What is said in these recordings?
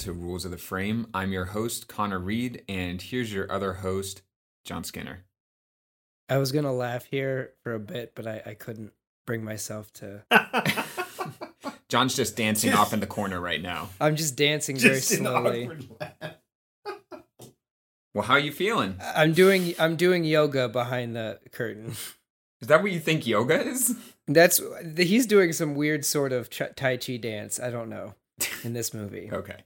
Hello and welcome to Rules of the Frame. I'm your host, Connor Reed, and here's your other host, John Skinner. I was gonna laugh here for a bit, but I, I couldn't bring myself to. John's just dancing off in the corner right now. I'm just dancing very Just an slowly. Well, how are you feeling? I'm doing I'm doing yoga behind the curtain. Is that what you think yoga is? That's he's doing some weird sort of tai chi dance. I don't know in this movie. Okay.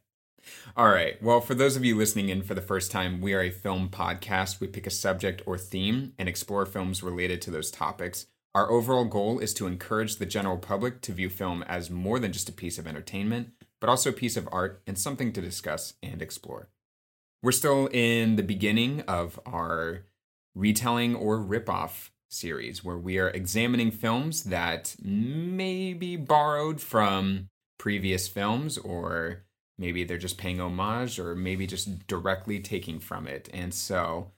All right. Well, for those of you listening in for the first time, we are a film podcast. We pick a subject or theme and explore films related to those topics. Our overall goal is to encourage the general public to view film as more than just a piece of entertainment, but also a piece of art and something to discuss and explore. We're still in the beginning of our retelling or ripoff series where we are examining films that may be borrowed from previous films or maybe they're just paying homage or maybe just directly taking from it. And so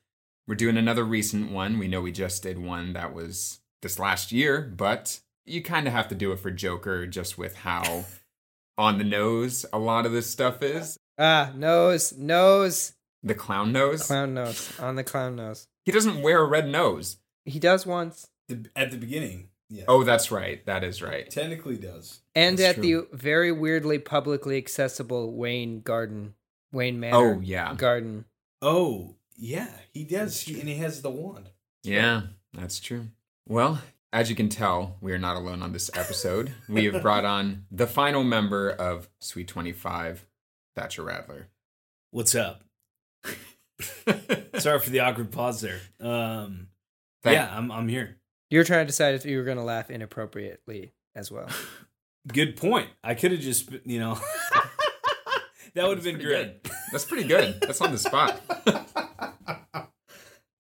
we're doing another recent one. We know we just did one that was this last year, but you kind of have to do it for Joker just with how on the nose a lot of this stuff is. Ah, nose, nose, The clown nose. clown nose on the clown nose. He doesn't wear a red nose. He does once, The- At the beginning, yeah. Oh, that's right. That is right. technically does. and That's at the very weirdly publicly accessible Wayne Garden, Wayne Manor. Oh, yeah. Garden. Oh, yeah, he does. He, and he has the wand. Yeah, that's true. Well, as you can tell, we are not alone on this episode. we have brought on the final member of Sweet 25, Thatcher Radler. What's up? Sorry for the awkward pause there. Um, Thank- yeah, I'm I'm here. You were trying to decide if you were gonna laugh inappropriately as well. Good point. I could have just, you know, that would have been pretty great. That's pretty good. That's on the spot.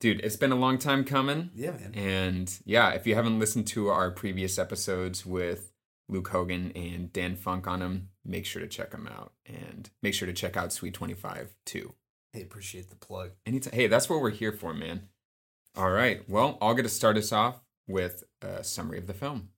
Dude, it's been a long time coming. Yeah, man. And yeah, if you haven't listened to our previous episodes with Luke Hogan and Dan Funk on them, make sure to check them out. And make sure to check out Sweet 25 too. I appreciate the plug. Anytime. Hey, that's what we're here for, man. All right. Well, I'll get to start us off with a summary of the film.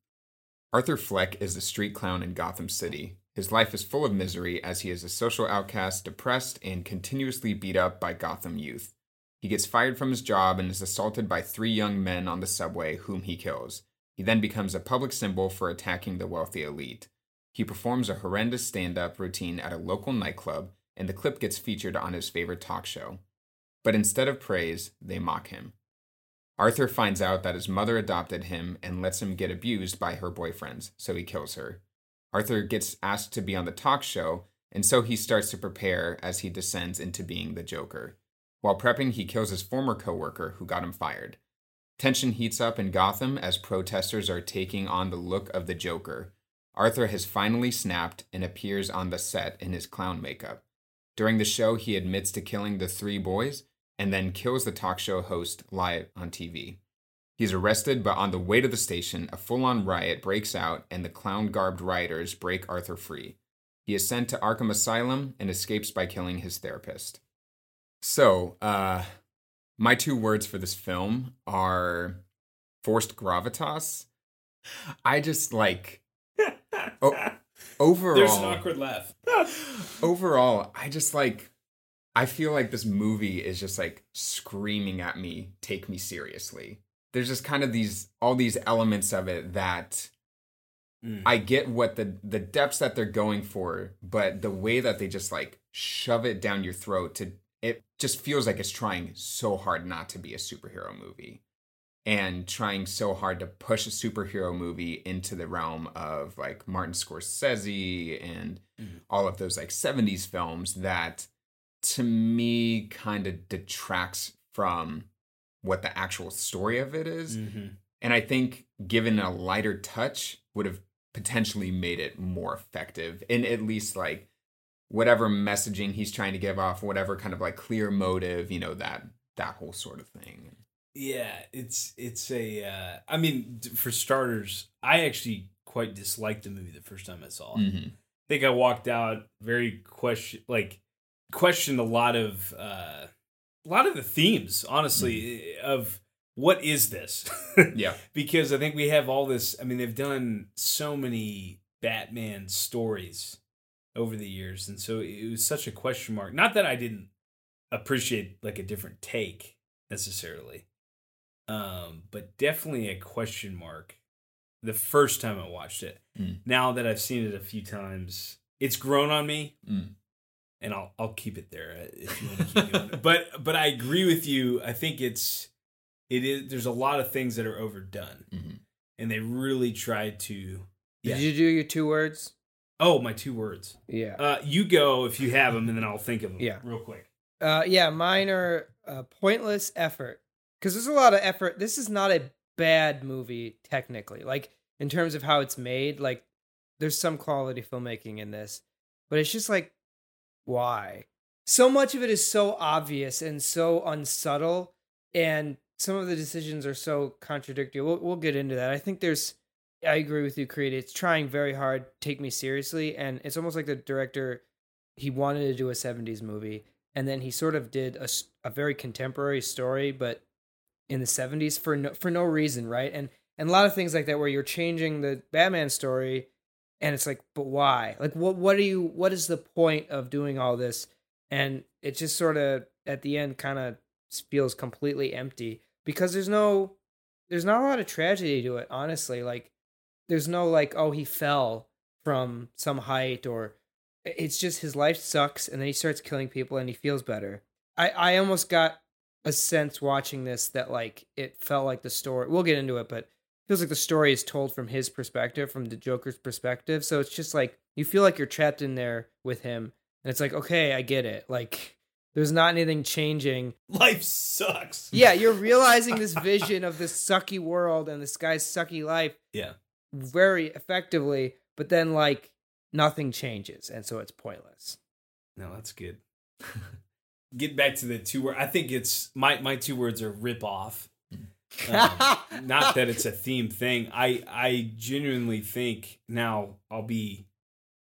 Arthur Fleck is a street clown in Gotham City. His life is full of misery as he is a social outcast, depressed, and continuously beat up by Gotham youth. He gets fired from his job and is assaulted by three young men on the subway, whom he kills. He then becomes a public symbol for attacking the wealthy elite. He performs a horrendous stand up routine at a local nightclub, and the clip gets featured on his favorite talk show. But instead of praise, they mock him. Arthur finds out that his mother adopted him and lets him get abused by her boyfriends, so he kills her. Arthur gets asked to be on the talk show, and so he starts to prepare as he descends into being the Joker. While prepping, he kills his former coworker who got him fired. Tension heats up in Gotham as protesters are taking on the look of the Joker. Arthur has finally snapped and appears on the set in his clown makeup. During the show, he admits to killing the three boys and then kills the talk show host live on TV. He's arrested, but on the way to the station, a full on riot breaks out and the clown garbed rioters break Arthur free. He is sent to Arkham Asylum and escapes by killing his therapist. So, uh, my two words for this film are forced gravitas. I just like oh, overall. There's an awkward laugh. overall, I just like I feel like this movie is just like screaming at me, take me seriously. There's just kind of these all these elements of it that Mm. I get what the the depths that they're going for, but the way that they just like shove it down your throat to it just feels like it's trying so hard not to be a superhero movie and trying so hard to push a superhero movie into the realm of like Martin Scorsese and Mhm. all of those like 70s films that to me kind of detracts from what the actual story of it is. Mhm. And I think given a lighter touch would have potentially made it more effective in at least like whatever messaging he's trying to give off, whatever kind of like clear motive, you know, that that whole sort of thing. Yeah, it's it's a. Uh, I mean, for starters, I actually quite disliked the movie the first time I saw it. Mm-hmm. I think I walked out very question like questioned a lot of uh, a lot of the themes, honestly, of what is this? Yeah. because I think we have all this. I mean, they've done so many Batman stories over the years, and so it was such a question mark. Not that I didn't appreciate like a different take necessarily, um, but definitely a question mark. The first time I watched it. Mm. Now that I've seen it a few times, it's grown on me, Mm. And I'll I'll keep it there uh, if you want to keep doing it. But but I agree with you. I think it's it is. There's a lot of things that are overdone, Mhm. and they really tried to. Yeah. Did you do your two words? Oh, my two words. Yeah. Uh, you go if you have them, and then I'll think of them. Yeah. real quick. Uh, yeah, mine are uh, pointless effort because there's a lot of effort. This is not a bad movie technically, like in terms of how it's made. Like, there's some quality filmmaking in this, but it's just like, why? So much of it is so obvious and so unsubtle, and some of the decisions are so contradictory. We'll we'll get into that. I think there's. I agree with you, Creed. It's trying very hard take me seriously, and it's almost like the director he wanted to do a 70s movie and then he sort of did a, a very contemporary story but in the 70s for no, for no reason right and and a lot of things like that where you're changing the batman story and it's like but why? Like what what are you what is the point of doing all this? And it just sort of at the end kind of feels completely empty because there's no there's not a lot of tragedy to it honestly. Like there's no like oh he fell from some height or it's just his life sucks and then he starts killing people and he feels better. I i almost got a sense watching this that like it felt like the story we'll get into it but feels like the story is told from his perspective from the joker's perspective so it's just like you feel like you're trapped in there with him and it's like okay i get it like there's not anything changing Life sucks. yeah you're realizing this vision of this sucky world and this guy's sucky life Yeah. very effectively but then like nothing changes and so it's pointless No, that's good. Get back to the two word. I think it's my my two words are rip off. Um, not that it's a theme thing. I I genuinely think now I'll be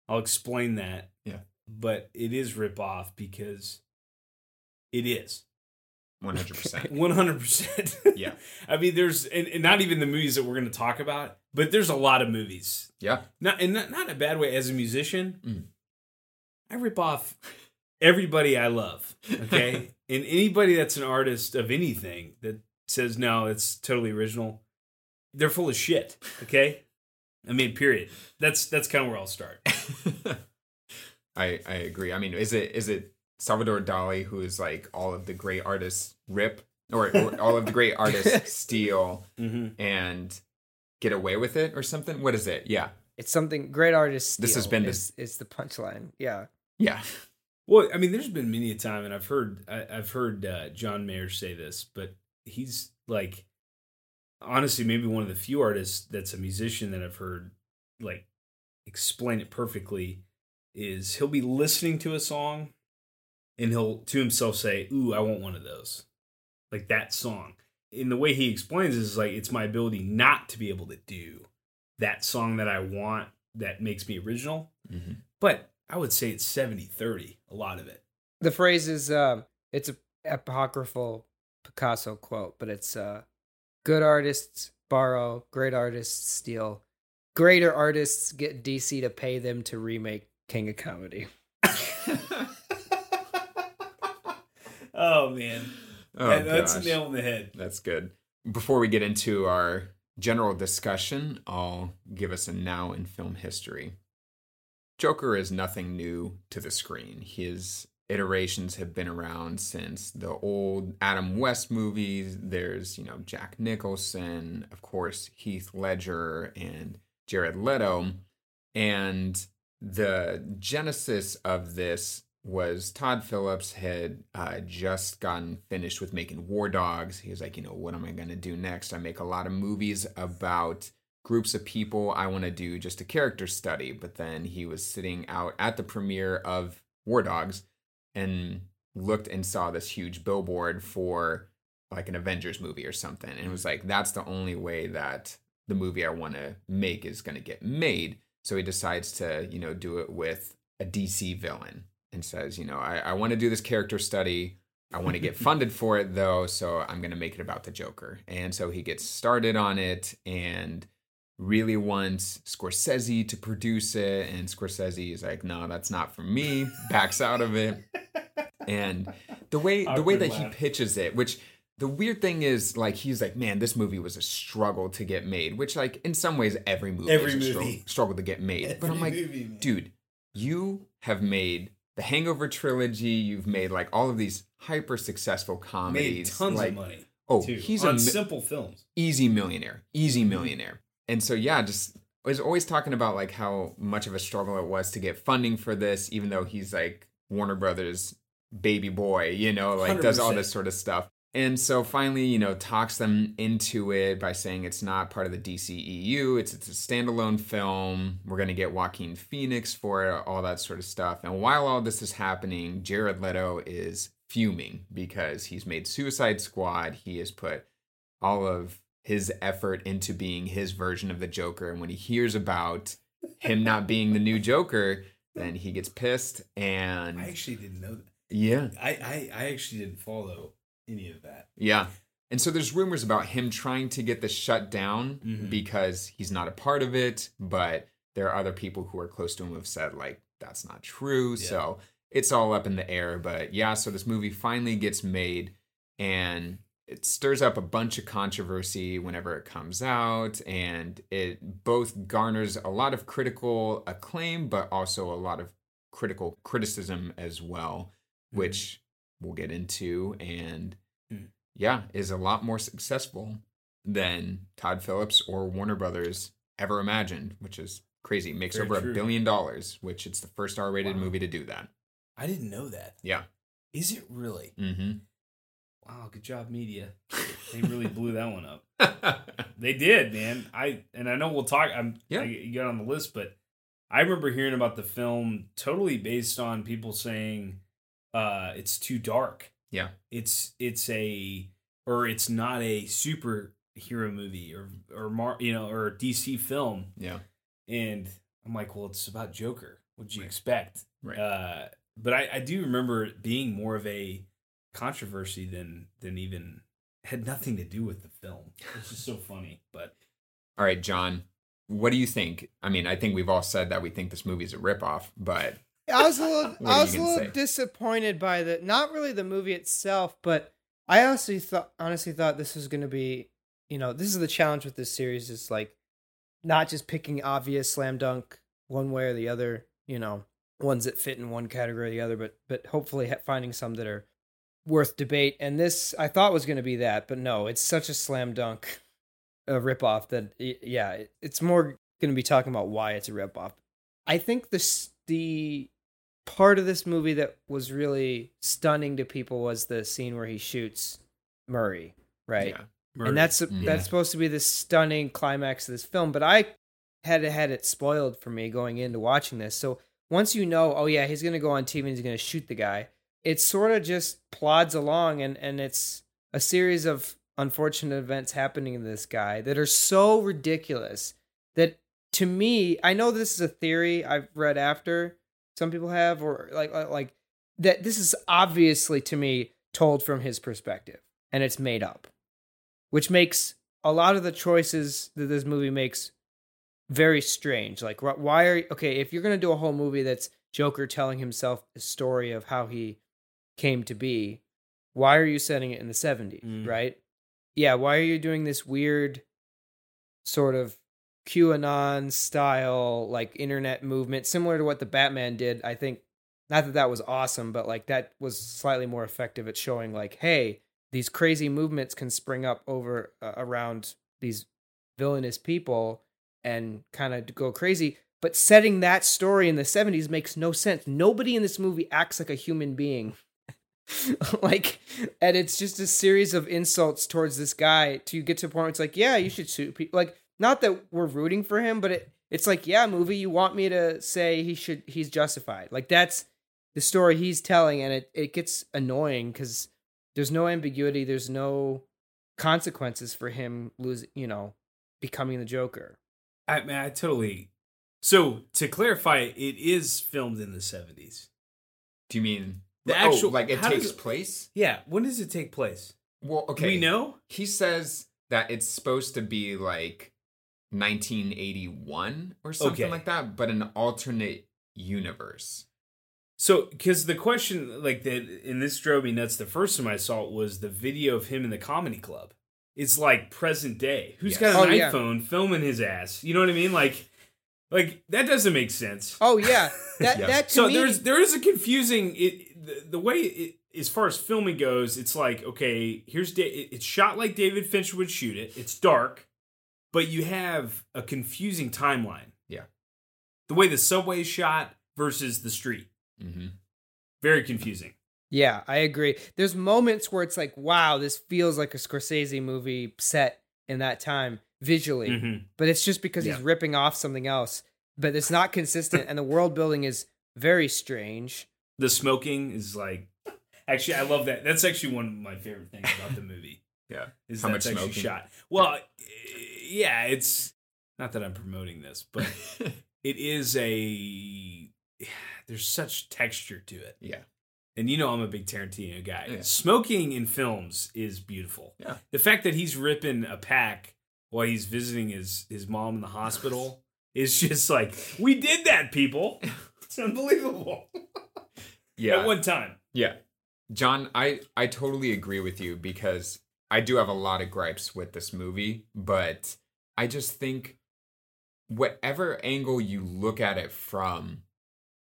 I'll explain that. Yeah. But it is rip off because it is. 100%. 100%. Yeah. I mean there's and, and not even the movies that we're going to talk about, but there's a lot of movies. Yeah. Not and not, not in a bad way as a musician. Mm. I rip off everybody I love, okay? and anybody that's an artist of anything that says no, it's totally original, they're full of shit, okay? I mean, period. That's that's kind of where I'll start. I I agree. I mean, is it is it Salvador Dali who is like all of the great artists rip or, or all of the great artists steal Mm-hmm. and get away with it or something? What is it? Yeah. it's something great artists This has been the- is, is the punchline yeah Yeah. Well, I mean, there's been many a time, and I've heard I, I've heard uh, John Mayer say this, but he's like, honestly, maybe one of the few artists that's a musician that I've heard like explain it perfectly. Is he'll be listening to a song, and he'll to himself say, "Ooh, I want one of those," like that song. In the way he explains it is like it's my ability not to be able to do that song that I want that makes me original Mhm. but I would say it's 70 30, a lot of it. the phrase is um it's a apocryphal picasso quote but it's uh good artists borrow great artists steal greater artists get dc to pay them to remake king of comedy oh, man. Oh, That- that's a nail in the head. That's good. Before we get into our general discussion, I'll give us a now in film history. Joker is nothing new to the screen. His iterations have been around since the old Adam West movies. There's, you know, Jack Nicholson, of course, Heath Ledger, and Jared Leto. And the genesis of this was Todd Phillips had uh, just gotten finished with making War Dogs. He was like, you know, what am I going to do next? I make a lot of movies about groups of people. I want to do just a character study. But then he was sitting out at the premiere of War Dogs and looked and saw this huge billboard for like an Avengers movie or something. And it was like, that's the only way that the movie I want to make is going to get made. So he decides to, you know, do it with a DC villain and says, you know, I, I want to do this character study. I want to get funded for it though, so I'm going to make it about the Joker. And so he gets started on it and really wants Scorsese to produce it, and Scorsese is like, "No, that's not for me." Backs out of it, and the way the way that he pitches it, which the weird thing is, like, he's like, "Man, this movie was a struggle to get made," which, like, in some ways, every movie Every is a struggle, movie. struggle to get made. but I'm like, dude, you have made the Hangover trilogy. You've made like all of these hyper successful made comedies. tons like, of money. Oh, too, he's a on mi- simple films. easy millionaire, easy Mm-hmm. millionaire. And so yeah, just was always talking about like how much of a struggle it was to get funding for this, even though he's like Warner Brothers baby boy, you know, like does all this sort of stuff. And so finally, you know, talks them into it by saying it's not part of the DCEU, it's it's a standalone film. We're gonna get Joaquin Phoenix for it, all that sort of stuff. And while all this is happening, Jared Leto is fuming because he's made Suicide Squad. He has put all of his effort into being his version of the Joker. And when he hears about him not being the new Joker, then he gets pissed. And I actually didn't know that. yeah, I, I, I actually didn't follow any of that. yeah. And so there's rumors about him trying to get the shut down Mhm. because he's not a part of it, but there are other people who are close to him who have said like that's not true. Yeah. So it's all up in the air. But yeah, so this movie finally gets made and it stirs up a bunch of controversy whenever it comes out and it both garners a lot of critical acclaim but also a lot of critical criticism as well Mhm. which we'll get into and Hmm. yeah is a lot more successful than todd phillips or warner brothers ever imagined which is crazy makes Very over true. a billion dollars which it's the first r-rated Wow. movie to do that I didn't know that. yeah Is it really? mm-hmm Wow, good job, media. They really blew that one up. They did, man. I and I know we'll talk. I'm Yeah. I, you got on the list, but I remember hearing about the film totally based on people saying uh it's too dark. Yeah. It's it's a or it's not a superhero movie or or Mar, you know or a DC film. yeah And I'm like, well, it's about Joker. What'd you Right. expect? right Uh, but I, I do remember it being more of a controversy than than even had nothing to do with the film. It's just so funny. But all right john what do you think i mean i think we've all said that we think this movie is a ripoff but I was a little, I was a little say? disappointed by the, not really the movie itself, but I honestly thought, honestly thought this was going to be, you know, this is the challenge with this series is like not just picking obvious slam dunk one way or the other, you know, ones that fit in one category or the other, but but hopefully finding some that are worth debate. And this I thought was going to be that, but no, it's such a slam dunk a ripoff that yeah, it's more going to be talking about why it's a ripoff. I think this the part of this movie that was really stunning to people was the scene where he shoots Murray, right? yeah And that's Yeah. Mm-hmm. that's supposed to be the stunning climax of this film, but I had had it spoiled for me going into watching this. So once you know, oh yeah, he's gonna go on TV and he's gonna shoot the guy, it sort of just plods along, and and it's a series of unfortunate events happening to this guy that are so ridiculous that to me, I know this is a theory I've read after some people have, or like like, that. This is obviously to me told from his perspective, and it's made up which makes a lot of the choices that this movie makes very strange. Like, why are okay? If you're gonna do a whole movie that's Joker telling himself the story of how he came to be, why are you setting it in the 70s, Mm. right? Yeah, why are you doing this weird sort of QAnon style like internet movement similar to what the Batman did? I think not that that was awesome, but like that was slightly more effective at showing like, hey, these crazy movements can spring up over uh, around these villainous people and kind of go crazy. But setting that story in the 70s makes no sense. Nobody in this movie acts like a human being. like, and it's just a series of insults towards this guy to get to a point where it's like, yeah, you should sue people. Like, not that we're rooting for him, but it, it's like, yeah, movie, you want me to say he should, he's justified. Like, that's the story he's telling, and it, it gets annoying because there's no ambiguity, there's no consequences for him losing, you know, becoming the Joker. I mean, I totally. So to clarify, it is filmed in the seventies. do you mean The oh, actual- like it takes it- place Yeah. When does it take place? well okay We know. he says that it's supposed to be like 1981 or something Okay. like that, but an alternate universe. So, because the question, like that, and this drove me nuts the first time I saw it was the video of him in the comedy club. It's like present day. Who's Yes. got an Oh, yeah. iPhone filming his ass? You know what I mean? Like, like that doesn't make sense. Oh yeah, that Yeah. that to so me, there's there is a confusing it the, the way it, as far as filming goes. It's like okay, here's da- it- it's shot like David Fincher would shoot it. It's dark, but you have a confusing timeline. Yeah. the way the subway is shot versus the street, hmm very confusing. Yeah, I agree. There's moments where it's like, wow, this feels like a Scorsese movie set in that time visually, Mhm. but it's just because he's ripping off something else. But it's not consistent, and the world building is very strange. The smoking is like. Actually, I love that. That's actually one of my favorite things about the movie. Yeah. Is How that's much actually smoking? shot. Well, yeah, it's not that I'm promoting this, but it is a there's such texture to it yeah. and you know i'm a big tarantino guy Yeah. smoking in films is beautiful Yeah. the fact that he's ripping a pack while he's visiting his his mom in the hospital is just like we did that people it's unbelievable Yeah. at one time Yeah. John, I I totally agree with you because I do have a lot of gripes with this movie, but I just think whatever angle you look at it from,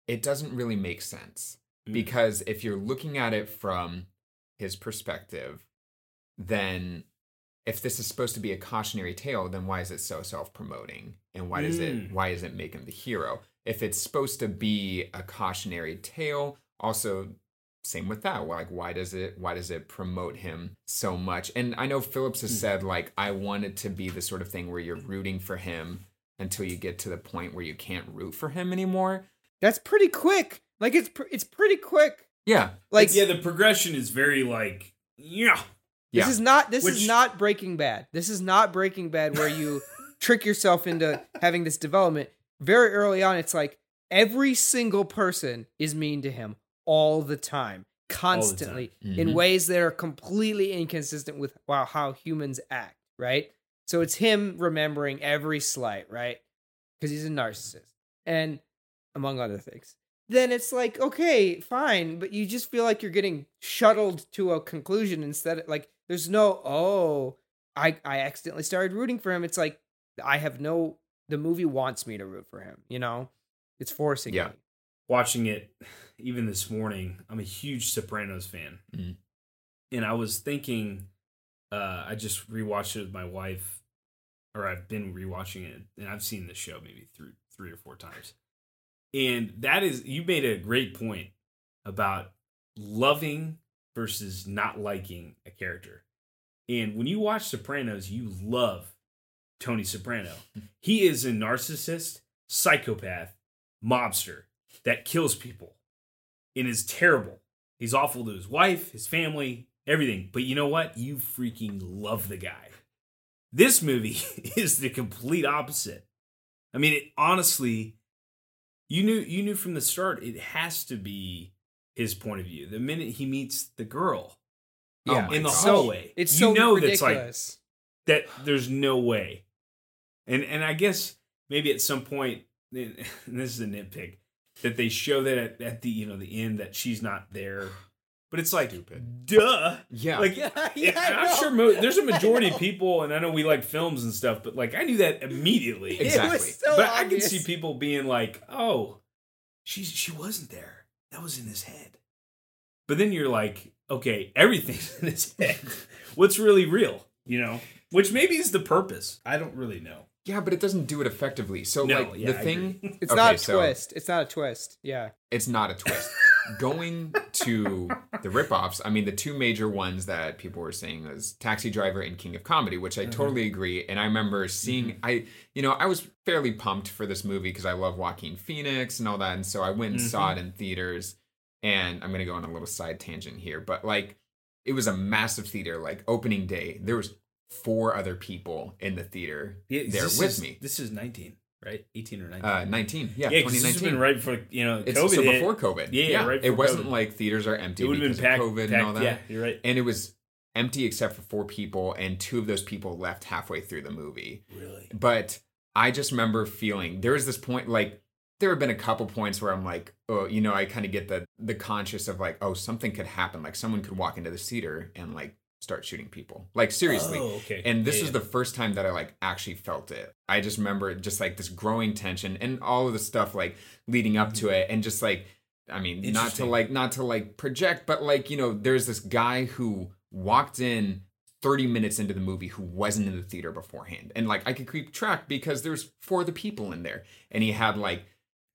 it doesn't really make sense. Mm. Because if you're looking at it from his perspective, then if this is supposed to be a cautionary tale, then why is it so self-promoting? And why does it Mm. why does it make him the hero? If it's supposed to be a cautionary tale, also same with that. Like why does it why does it promote him so much? And I know Phillips has Hmm. said like I want it to be the sort of thing where you're rooting for him until you get to the point where you can't root for him anymore. That's pretty quick. Like it's pr- it's pretty quick. Yeah. Like yeah the progression is very like yeah This Yeah. is not this Which- is not Breaking Bad. This is not Breaking Bad where you trick yourself into having this development. Very early on, it's like every single person is mean to him all the time, constantly, in Mhm. ways that are completely inconsistent with wow, how humans act, right? So it's him remembering every slight, right? Because he's a narcissist. And among other things. Then it's like, okay, fine, but you just feel like you're getting shuttled to a conclusion instead of like there's no oh, I I accidentally started rooting for him. It's like I have no the movie wants me to root for him, you know? It's forcing Yeah. me. Watching it even this morning i'm a huge sopranos fan. Mhm. and i was thinking uh i just rewatched it with my wife or i've been rewatching it and i've seen the show maybe three three or four times. And that is you made a great point about loving versus not liking a character. And when you watch sopranos you love tony soprano. He is a narcissist psychopath mobster that kills people and is terrible. He's awful to his wife, his family, everything. But you know what? You freaking love the guy. This movie is the complete opposite. I mean, it, honestly, you knew you knew from the start it has to be his point of view. The minute he meets the girl Oh Yeah, in the God. so hallway, it's you so know that's like ridiculous. that there's no way. And and I guess maybe at some point, and this is a nitpick, that they show that at, at the you know the end that she's not there. But it's like, Stupid. duh. Yeah. Like, Yeah, yeah, I I'm sure mo- there's a majority of people, and I know we like films and stuff, but like I knew that immediately. It Exactly. was so but I can see people being like, "Oh, she she wasn't there. That was in his head." But then you're like, "Okay, everything's in his head. What's really real?" You know, which maybe is the purpose. I don't really know. Yeah, but it doesn't do it effectively. So No, like yeah, the I thing agree. It's Okay, not a so- twist. It's not a twist. Yeah. it's not a twist. Going to the ripoffs, I mean, the two major ones that people were saying was Taxi Driver and King of Comedy, which I Mhm. totally agree. And I remember seeing, Mm-hmm. I, you know, I was fairly pumped for this movie because I love Joaquin Phoenix and all that. And so I went and saw Mm-hmm. it in theaters. And I'm going to go on a little side tangent here, but like, it was a massive theater. Like, opening day, there was four other people in the theater Yeah, there with is- me. This is 19, right? 18 or 19. Uh, 19, yeah, yeah, 'cause this has 2019. been right before you know It's COVID so hit. before COVID. Yeah, yeah, right It wasn't COVID. like theaters are empty It would have because been packed, of COVID packed, and all that. Yeah, you're right. And it was empty except for four people, and two of those people left halfway through the movie. Really? But I just remember feeling there was this point like there have been a couple points where I'm like, oh, you know, I kind of get the the conscious of like, oh, something could happen. Like someone could walk into the theater and like start shooting people. Like seriously. Oh, okay. And this Yeah, was yeah. the first time that I like actually felt it. I just remember just like this growing tension and all of the stuff like leading up to mm-hmm. it and just like I mean, not to like not to like project, but like, you know, there's this guy who walked in 30 minutes into the movie who wasn't in the theater beforehand. And like I could keep track because there's four of the people in there. And he had like,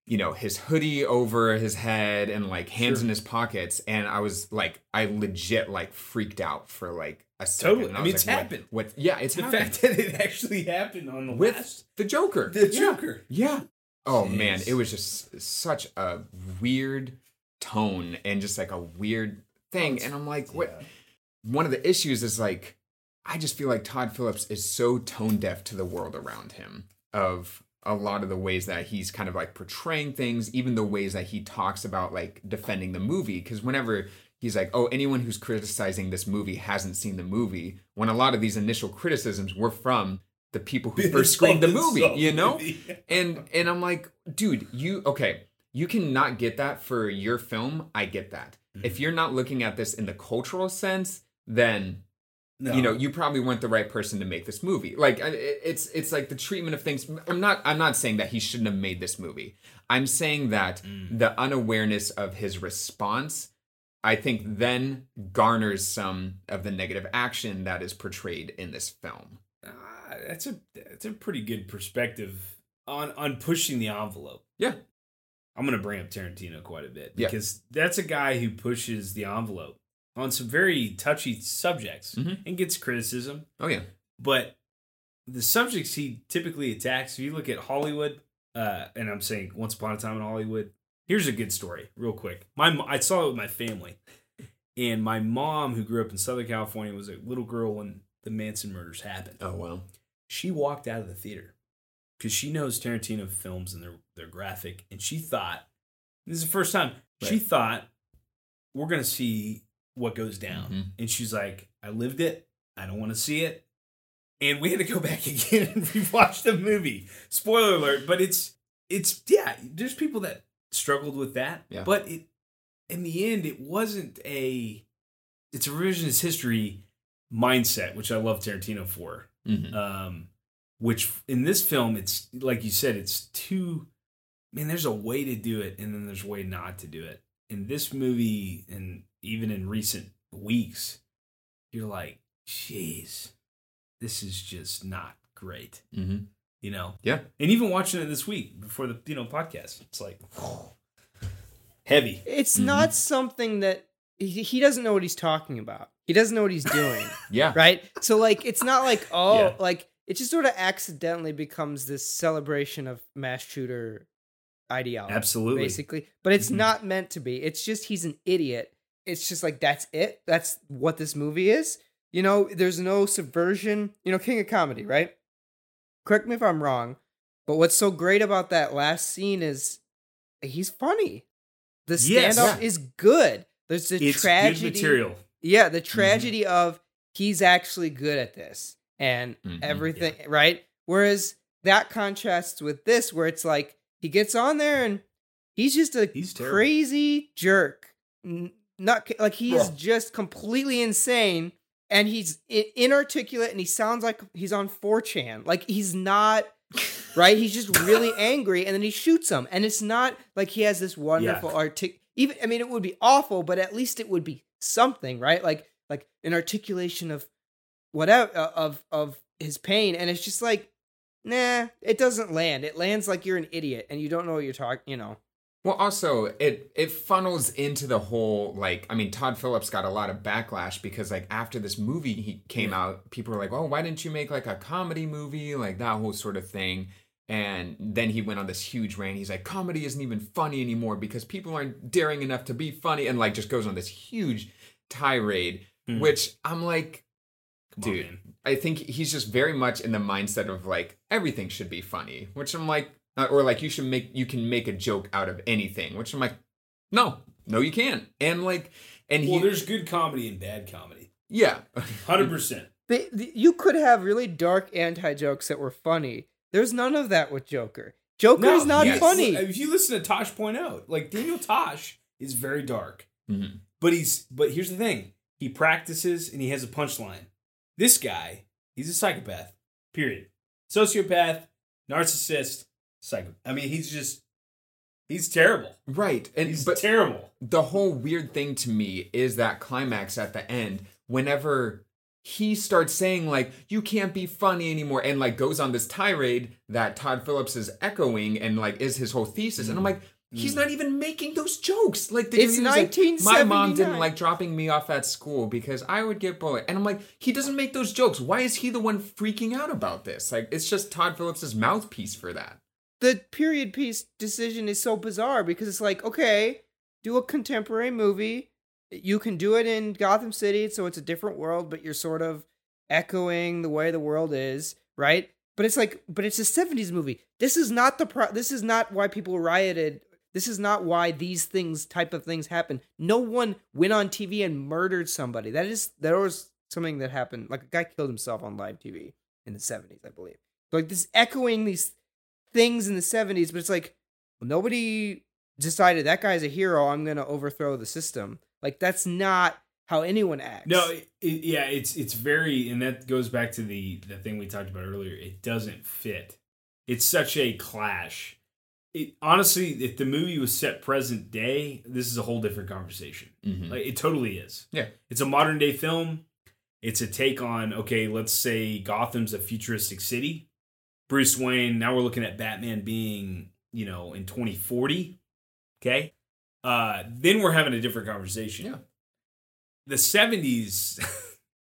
you know, his hoodie over his head and like hands Sure. in his pockets. And I was like, I legit like freaked out for like a second. Totally. And I mean, it's like, happened. What, yeah, it's the happened. fact that it actually happened on the with last the Joker. the Yeah. Joker. Yeah. Oh man, it was just such a weird tone and just like a weird thing. And I'm like, what? Yeah. One of the issues is like, I just feel like Todd Phillips is so tone deaf to the world around him of a lot of the ways that he's kind of like portraying things, even the ways that he talks about like defending the movie. Because whenever he's like, oh, anyone who's criticizing this movie hasn't seen the movie, when a lot of these initial criticisms were from the people who first screened the movie, you know? and and I'm like, dude, you okay? You cannot get that for your film. I get that. Mm-hmm. If you're not looking at this in the cultural sense, then No. you know you probably weren't the right person to make this movie. Like it's it's like the treatment of things. I'm not I'm not saying that he shouldn't have made this movie. I'm saying that Mm. the unawareness of his response. I think then garners some of the negative action that is portrayed in this film. Ah, that's a that's a pretty good perspective on on pushing the envelope. Yeah. I'm gonna bring up Tarantino quite a bit Yeah. because that's a guy who pushes the envelope on some very touchy subjects Mhm. and gets criticism. Oh yeah. But the subjects he typically attacks, if you look at Hollywood, uh, and I'm saying Once Upon a Time in Hollywood, here's a good story, real quick. My I saw it with my family, and my mom, who grew up in Southern California, was a little girl when the Manson murders happened Oh well. she walked out of the theater because she knows Tarantino films and they're they're graphic, and she thought this is the first time she thought we're gonna see what goes down, Mhm. and she's like, I lived it, I don't want to see it, and we had to go back again and rewatch the movie. Spoiler alert, but it's it's yeah, there's people that struggled with that, Yeah. but it in the end it wasn't a it's a revisionist history mindset, which I love Tarantino for Mhm. um, which in this film it's like you said it's too man there's a way to do it and then there's a way not to do it in this movie and even in recent weeks you're like jeez this is just not great Mhm. you know Yeah. and even watching it this week before the you know podcast it's like heavy It's Mhm. not something that he, he doesn't know what he's talking about. He doesn't know what he's doing, Yeah. right? So like, it's not like oh, Yeah. like it just sort of accidentally becomes this celebration of mass shooter ideology, absolutely basically. But it's Mhm. not meant to be. It's just he's an idiot. It's just like that's it. That's what this movie is. You know, there's no subversion. You know, King of Comedy, right? Correct me if I'm wrong, but what's so great about that last scene is he's funny. The Yes. standoff Yeah. is good. There's the it's tragedy. material Yeah, the tragedy of he's actually good at this and Mhm, everything, right? Whereas that contrasts with this, where it's like he gets on there and he's just a He's crazy jerk. N- Not like he's Yeah. just completely insane and he's inarticulate and he sounds like he's on 4chan. Like he's not right. He's just really angry and then he shoots him. And it's not like he has this wonderful artic. Even I mean, it would be awful, but at least it would be something, right? Like like an articulation of whatever uh, of of his pain. And it's just like, nah, it doesn't land. It lands like you're an idiot and you don't know what you're talking. You know. Well, also it it funnels into the whole like I mean Todd Phillips got a lot of backlash because like after this movie he came out, people were like, "Oh, why didn't you make like a comedy movie like that whole sort of thing?" And then he went on this huge rant. He's like, "Comedy isn't even funny anymore because people aren't daring enough to be funny," and like just goes on this huge tirade. Hmm. Which I'm like, on, dude, man. I think he's just very much in the mindset of like everything should be funny, which I'm like, uh, or like you should make you can make a joke out of anything, which I'm like, no, no, you can't. And like, and he, well there's good comedy and bad comedy yeah, 100% They, you could have really dark anti jokes that were funny, There's none of that with Joker. Joker is not yes. funny. If you listen to Tosh.0, like Daniel Tosh is very dark, Mhm. but he's but here's the thing: he practices and he has a punchline. This guy, he's a psychopath. Period. Sociopath, narcissist, psycho. I mean, he's just he's terrible. Right. And He's but terrible. the whole weird thing to me is that climax at the end whenever he starts saying like you can't be funny anymore and like goes on this tirade that Todd Phillips is echoing and like is his whole thesis and I'm like mm. he's mm. not even making those jokes like the It's dude who's like, my mom didn't like dropping me off at school because I would get bullied and I'm like he doesn't make those jokes why is he the one freaking out about this like it's just Todd Phillips's mouthpiece for that the period piece decision is so bizarre because it's like, okay, do a contemporary movie. You can do it in Gotham City, so it's a different world, but you're sort of echoing the way the world is, right? But it's like, but it's a 70s movie. This is not the pro- this is not why people rioted. This is not why these things type of things happen. No one went on TV and murdered somebody. That is there was something that happened. Like a guy killed himself on live TV in the 70s, I believe. Like this echoing these things in the 70s, but it's like well, nobody decided that guy's a hero. I'm going to overthrow the system. Like that's not how anyone acts. No, it, it- yeah, it's it's very, and that goes back to the the thing we talked about earlier. It doesn't fit. It's such a clash. It honestly, if the movie was set present day, this is a whole different conversation. Mhm. Like it totally is. Yeah. It's a modern day film. It's a take on okay, let's say Gotham's a futuristic city. Bruce Wayne. Now we're looking at Batman being, you know, in 2040. Okay. Uh, then we're having a different conversation. Yeah. The 70s,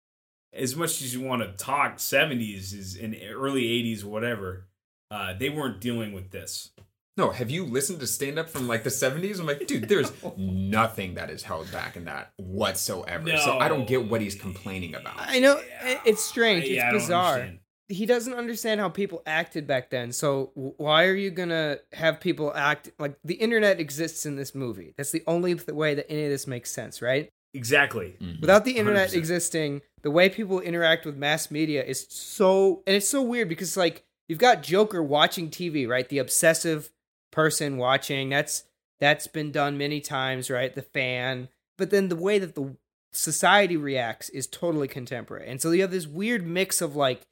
as much as you want to talk 70s is in early 80s, whatever, uh, they weren't dealing with this. No, have you listened to stand up from like the 70s? I'm like, dude, there's nothing that is held back in that whatsoever. So I don't get what he's complaining about. I know it- it's strange. It's Yeah, I don't bizarre. Understand. He doesn't understand how people acted back then. So why are you going to have people act like the internet exists in this movie? That's the only th- way that any of this makes sense, right? Exactly. Mhm. Without the internet 100%. existing, the way people interact with mass media is so and it's so weird because like you've got Joker watching TV, right? The obsessive person watching. That's that's been done many times, right? The fan. But then the way that the society reacts is totally contemporary. And so you have this weird mix of like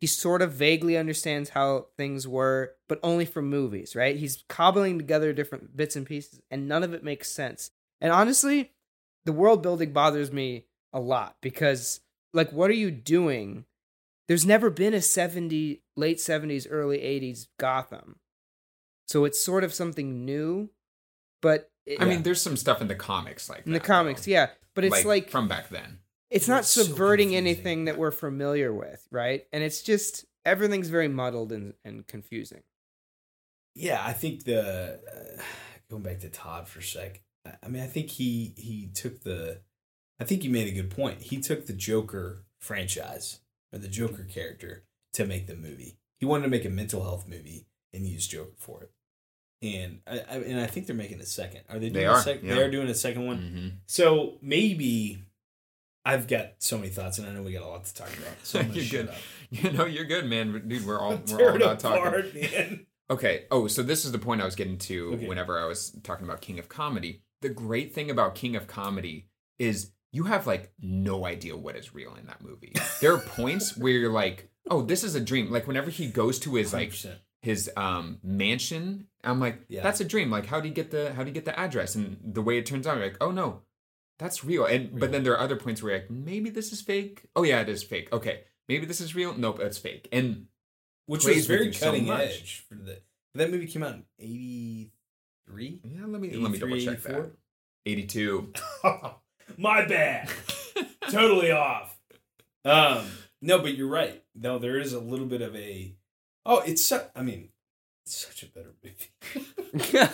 he sort of vaguely understands how things were, but only from movies, right? He's cobbling together different bits and pieces, and none of it makes sense. And honestly, the world building bothers me a lot because, like, what are you doing? There's never been a 70, late 70s, early 80s Gotham. So it's sort of something new, but it, I mean, there's some stuff in the comics like in the comics, though. yeah. But it's like, from back then. It's not It's so subverting anything that we're familiar with, right? And it's just everything's very muddled and, and confusing. Yeah, I think the uh, going back to Todd for a sec. I- I mean, I think he he took the. I think you made a good point. He took the Joker franchise or the Joker character to make the movie. He wanted to make a mental health movie and use Joker for it. And I, I and I think they're making a second. Are they? They Doing are, A sec- yeah. They are doing a second one. Mhm. So maybe I've got so many thoughts, and I know we got a lot to talk about. So you're good. up. You know, you're good, man. Dude, we're all we're all about talking. man. Okay. Oh, so this is the point I was getting to Okay. whenever I was talking about King of Comedy. The great thing about King of Comedy is you have like no idea what is real in that movie. There are points where you're like, "Oh, this is a dream." Like whenever he goes to his like 100%. his um mansion, I'm like, Yeah. "That's a dream." Like how do you get the how do you get the address? And the way it turns out, you're like, "Oh no, that's real." And but then there are other points where you're like, "Maybe this is fake." Oh yeah, it is fake. Okay, maybe this is real. Nope, that's fake. And which was very you so cutting edge for the that movie came out in 83 yeah, let me let me double check that. 82. my bad totally off um no but you're right no there is a little bit of a oh it's i mean it's such a better movie.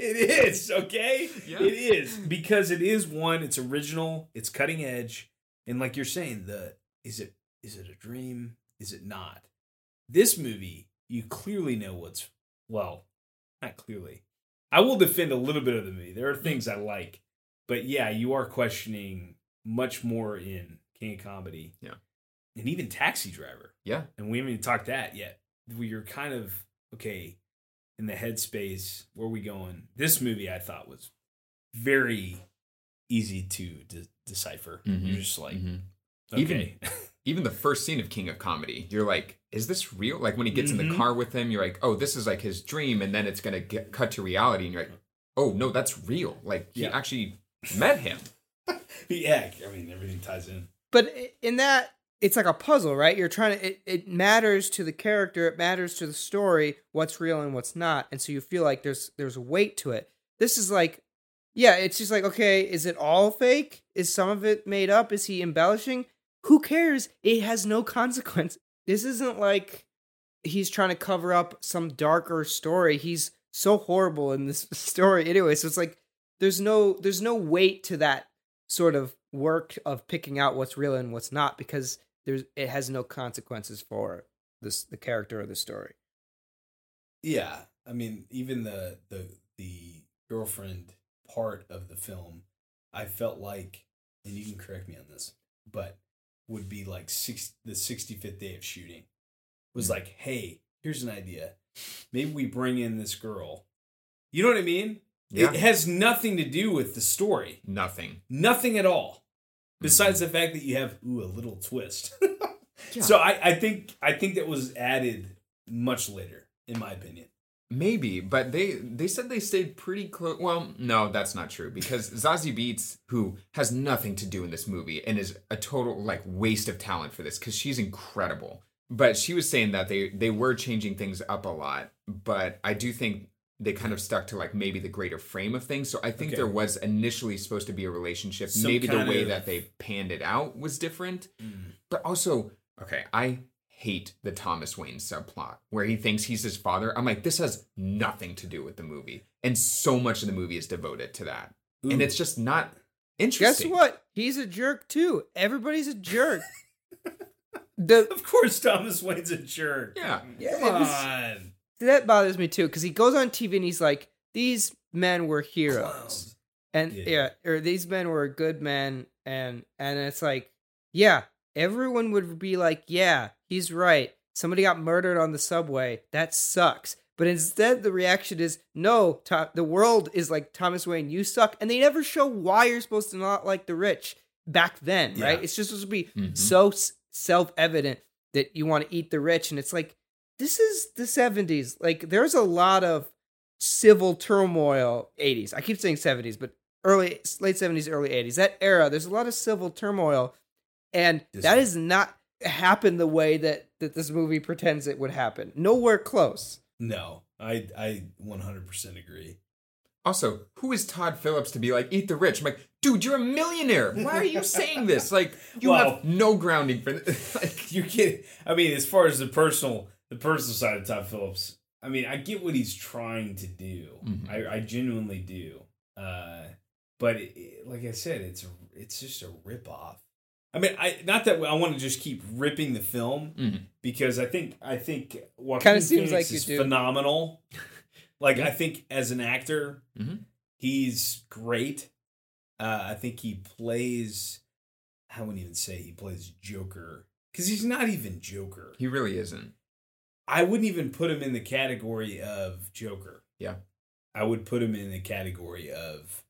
It is okay? Yeah. it is because it is one it's original it's cutting edge and like you're saying the is it is it a dream? Is it not? This movie you clearly know what's well not clearly. I will defend a little bit of the movie. There are things i like but yeah you are questioning much more in king of comedy Yeah. and even taxi driver. Yeah. and we haven't even talked that yet. Where you're kind of okay in the headspace. Where are we going? This movie I thought was very easy to de- decipher. Mhm. You're just like, Mhm. okay, Even- even the first scene of King of Comedy, you're like, is this real? Like when he gets in Mhm. the car with him, you're like, oh, this is like his dream, and then it's gonna get cut to reality, and you're like, oh no, that's real. Like he Yeah. actually met him. yeah. I mean, everything ties in. But in that, it's like a puzzle, right? You're trying to. It, it matters to the character. It matters to the story. What's real and what's not, and so you feel like there's there's a weight to it. This is like, yeah, it's just like, okay, is it all fake? Is some of it made up? Is he embellishing? Who cares? It has no consequence. This isn't like he's trying to cover up some darker story. He's so horrible in this story anyway. So it's like there's no there's no weight to that sort of work of picking out what's real and what's not because there's it has no consequences for this the character of the story. Yeah, I mean, even the the the girlfriend part of the film, I felt like, and you can correct me on this, but would be like six the sixty fifth day of shooting was hmm. like, hey, here's an idea, maybe we bring in this girl. You know what I mean? Yeah, It has nothing to do with the story, nothing. nothing at all. Besides the fact that you have ooh a little twist. Yeah. So I, I think I think that was added much later, in my opinion. Maybe, but they they said they stayed pretty close. Well, no, that's not true because Zazie Beetz, who has nothing to do in this movie and is a total like waste of talent for this because she's incredible. But she was saying that they they were changing things up a lot, but I do think they kind of stuck to like maybe the greater frame of things. So I think Okay. there was initially supposed to be a relationship. Some maybe the way of- that they panned it out was different. Mm. But also, okay, I hate the Thomas Wayne subplot where he thinks he's his father. I'm like, this has nothing to do with the movie. And so much of the movie is devoted to that. And it's just not interesting. Guess what? He's a jerk too. Everybody's a jerk. the Of course, Thomas Wayne's a jerk. Yeah. Yeah, Come it that bothers me too because he goes on TV and he's like, "These men were heroes." Clowns. and Yeah. yeah. or these men were good men and and it's like yeah everyone would be like yeah he's right somebody got murdered on the subway that sucks but instead the reaction is no the world is like thomas wayne you suck and they never show why you're supposed to not like the rich back then right it's just supposed to be Mhm. so s- self-evident that you want to eat the rich and it's like this is the 70s like there's a lot of civil turmoil 80s i keep saying 70s but early late 70s early 80s that era there's a lot of civil turmoil and This that has not happened the way that that this movie pretends it would happen nowhere close No, I I 100% agree. Also, who is Todd Phillips to be like, eat the rich? I'm like, dude, you're a millionaire. Why are you saying this? Like, you Well- have no grounding for this. like, You're kidding. I mean, as far as the personal the personal side of Todd Phillips, I mean, I get what he's trying to do. Mhm. I, I genuinely do. Uh, but it, it- like I said, it's it's just a rip off. I mean, I not that I want to just keep ripping the film Mhm. because I think I think Joaquin Kinda seems Phoenix like you is do. phenomenal. Like Yeah. I think as an actor, Mhm. he's great. Uh, I think he plays. I wouldn't even say he plays Joker because he's not even Joker. he really isn't. I wouldn't even put him in the category of Joker. Yeah. I would put him in the category of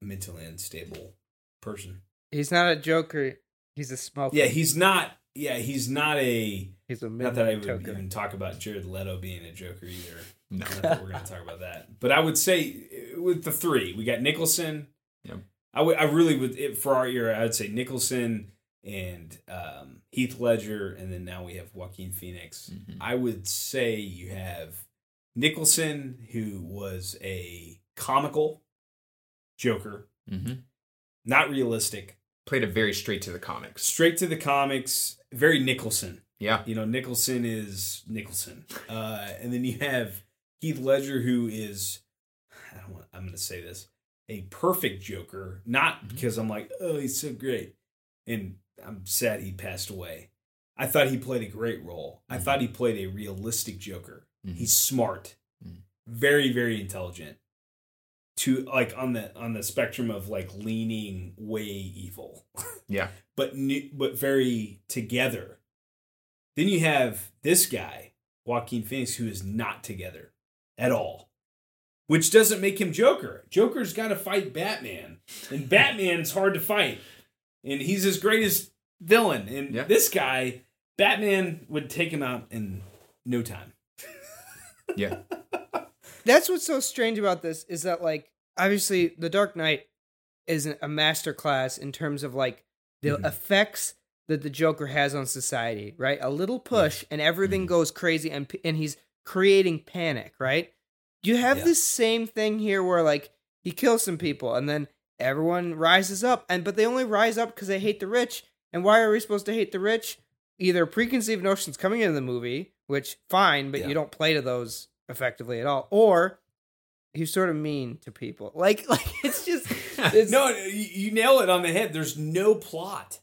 mentally unstable person. he's not a joker he's a smoker Yeah, he's not. Yeah, he's not a. he's a Not that I would toker. even talk about Jared Leto being a Joker either. No. We're going to talk about that. But I would say uh, with the three, we got Nicholson. Yep. I would. I really would. It, for our era, I would say Nicholson and um, Heath Ledger, and then now we have Joaquin Phoenix. Mhm. I would say you have Nicholson, who was a comical Joker, mm-hmm. not realistic, Played it very straight to the comics. straight to the comics, very Nicholson. Yeah. You know, Nicholson is Nicholson. Uh, and then you have Heath Ledger, who is, I don't want, I'm going to say this, a perfect Joker. Not Mhm. because I'm like, oh, he's so great. And I'm sad he passed away. I thought he played a great role. I Mhm. thought he played a realistic Joker. Mhm. He's smart, Mhm. very, very intelligent. To like on the on the spectrum of like leaning way evil Yeah. but new, but very together. Then you have this guy Joaquin Phoenix, who is not together at all. Which doesn't make him Joker. Joker's got to fight Batman, and Batman's hard to fight, and he's as great greatest villain. And Yeah. this guy, Batman, would take him out in no time. Yeah. That's what's so strange about this is that like obviously The Dark Knight is a masterclass in terms of like the Mhm. effects that the Joker has on society, right? A little push and everything Mhm. goes crazy and and he's creating panic, right? You have Yeah. this same thing here where like he kills some people and then everyone rises up and but they only rise up because they hate the rich. And why are we supposed to hate the rich? Either preconceived notions coming into the movie, which fine, but Yeah. you don't play to those effectively at all, or he's sort of mean to people. Like like it's just it's, no, you, you nail it on the head. There's no plot.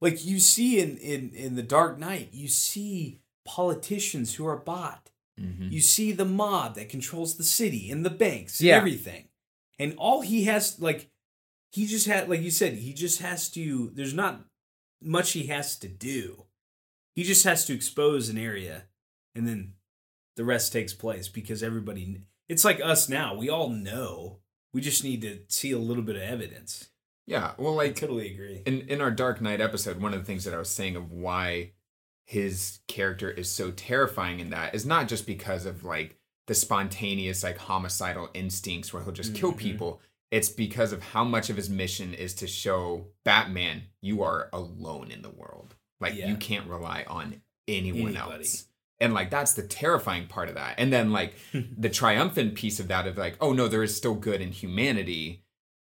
Like you see in in in the Dark Knight, you see politicians who are bought. Mhm. You see the mob that controls the city and the banks, and Yeah. everything. And all he has, like, he just had, like you said, he just has to. There's not much he has to do. He just has to expose an area, and then the rest takes place because everybody. It's like us now. We all know. We just need to see a little bit of evidence. Yeah. Well, I totally agree. in in our Dark Knight episode, one of the things that I was saying of why his character is so terrifying in that is not just because of like the spontaneous like homicidal instincts where he'll just kill Mhm. people. It's because of how much of his mission is to show Batman you are alone in the world. Like Yeah. you can't rely on anyone Anybody. else. And like that's the terrifying part of that. And then like the triumphant piece of that of like, oh no, there is still good in humanity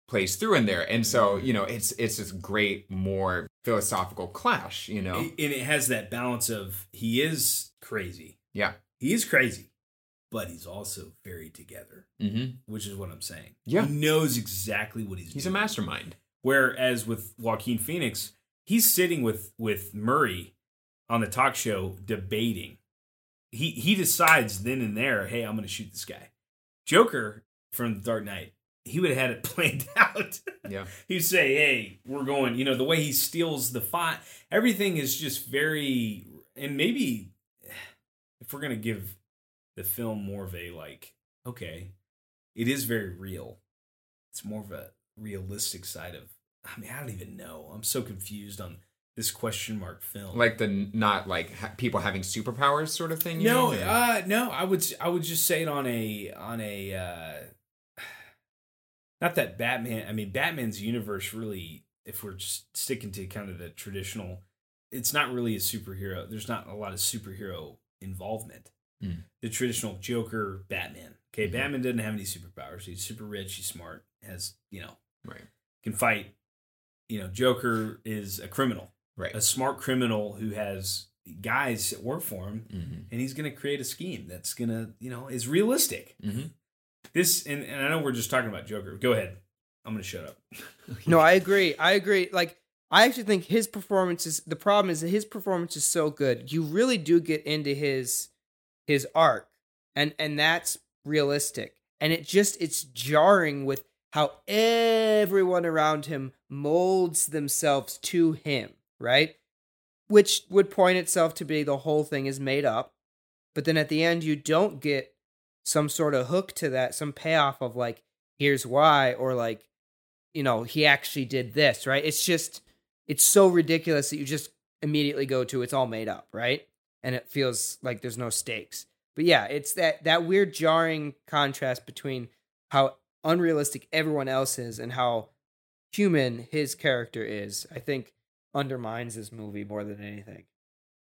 plays through in there. And so, Mm-hmm. you know, it's it's this great, more philosophical clash, you know? and it has that balance of he is crazy. Yeah. He is crazy, but he's also very together, Mm-hmm. which is what I'm saying. Yeah. He knows exactly what he's He's a mastermind. Whereas with Joaquin Phoenix, he's sitting with with Murray on the talk show debating. He he decides then and there, hey, I'm going to shoot this guy. Joker from The Dark Knight, he would have had it planned out. Yeah. He'd say, hey, we're going. You know, the way he steals the fight, everything is just very. And maybe if we're going to give the film more of a like, okay, it is very real. It's more of a realistic side of. I mean, I don't even know. I'm so confused on this question mark film. Like the not like ha- people having superpowers sort of thing. you no, or- uh, no. I would I would just say it on a on a. Uh, not that Batman. I mean, Batman's universe really. If we're just sticking to kind of the traditional, it's not really a superhero. There's not a lot of superhero involvement. The traditional Joker, Batman. Okay, Mhm. Batman doesn't have any superpowers. He's super rich. He's smart. Has you know right, can fight. You know, Joker is a criminal, right. a smart criminal who has guys that work for him Mm-hmm. and he's going to create a scheme that's going to, you know, is realistic. Mm-hmm. This, and, and I know we're just talking about Joker. Go ahead. I'm going to shut up. No, I agree. I agree. Like I actually think his performance is the problem is that his performance is so good. You really do get into his his arc. And and that's realistic. And it just it's jarring with how everyone around him molds themselves to him, right? Which would point itself to be the whole thing is made up. But then at the end you don't get some sort of hook to that, some payoff of like here's why or like you know, he actually did this, right? It's just, it's so ridiculous that you just immediately go to it's all made up, right? And it feels like there's no stakes. But yeah, it's that that weird jarring contrast between how unrealistic everyone else is and how human his character is. I think undermines this movie more than anything.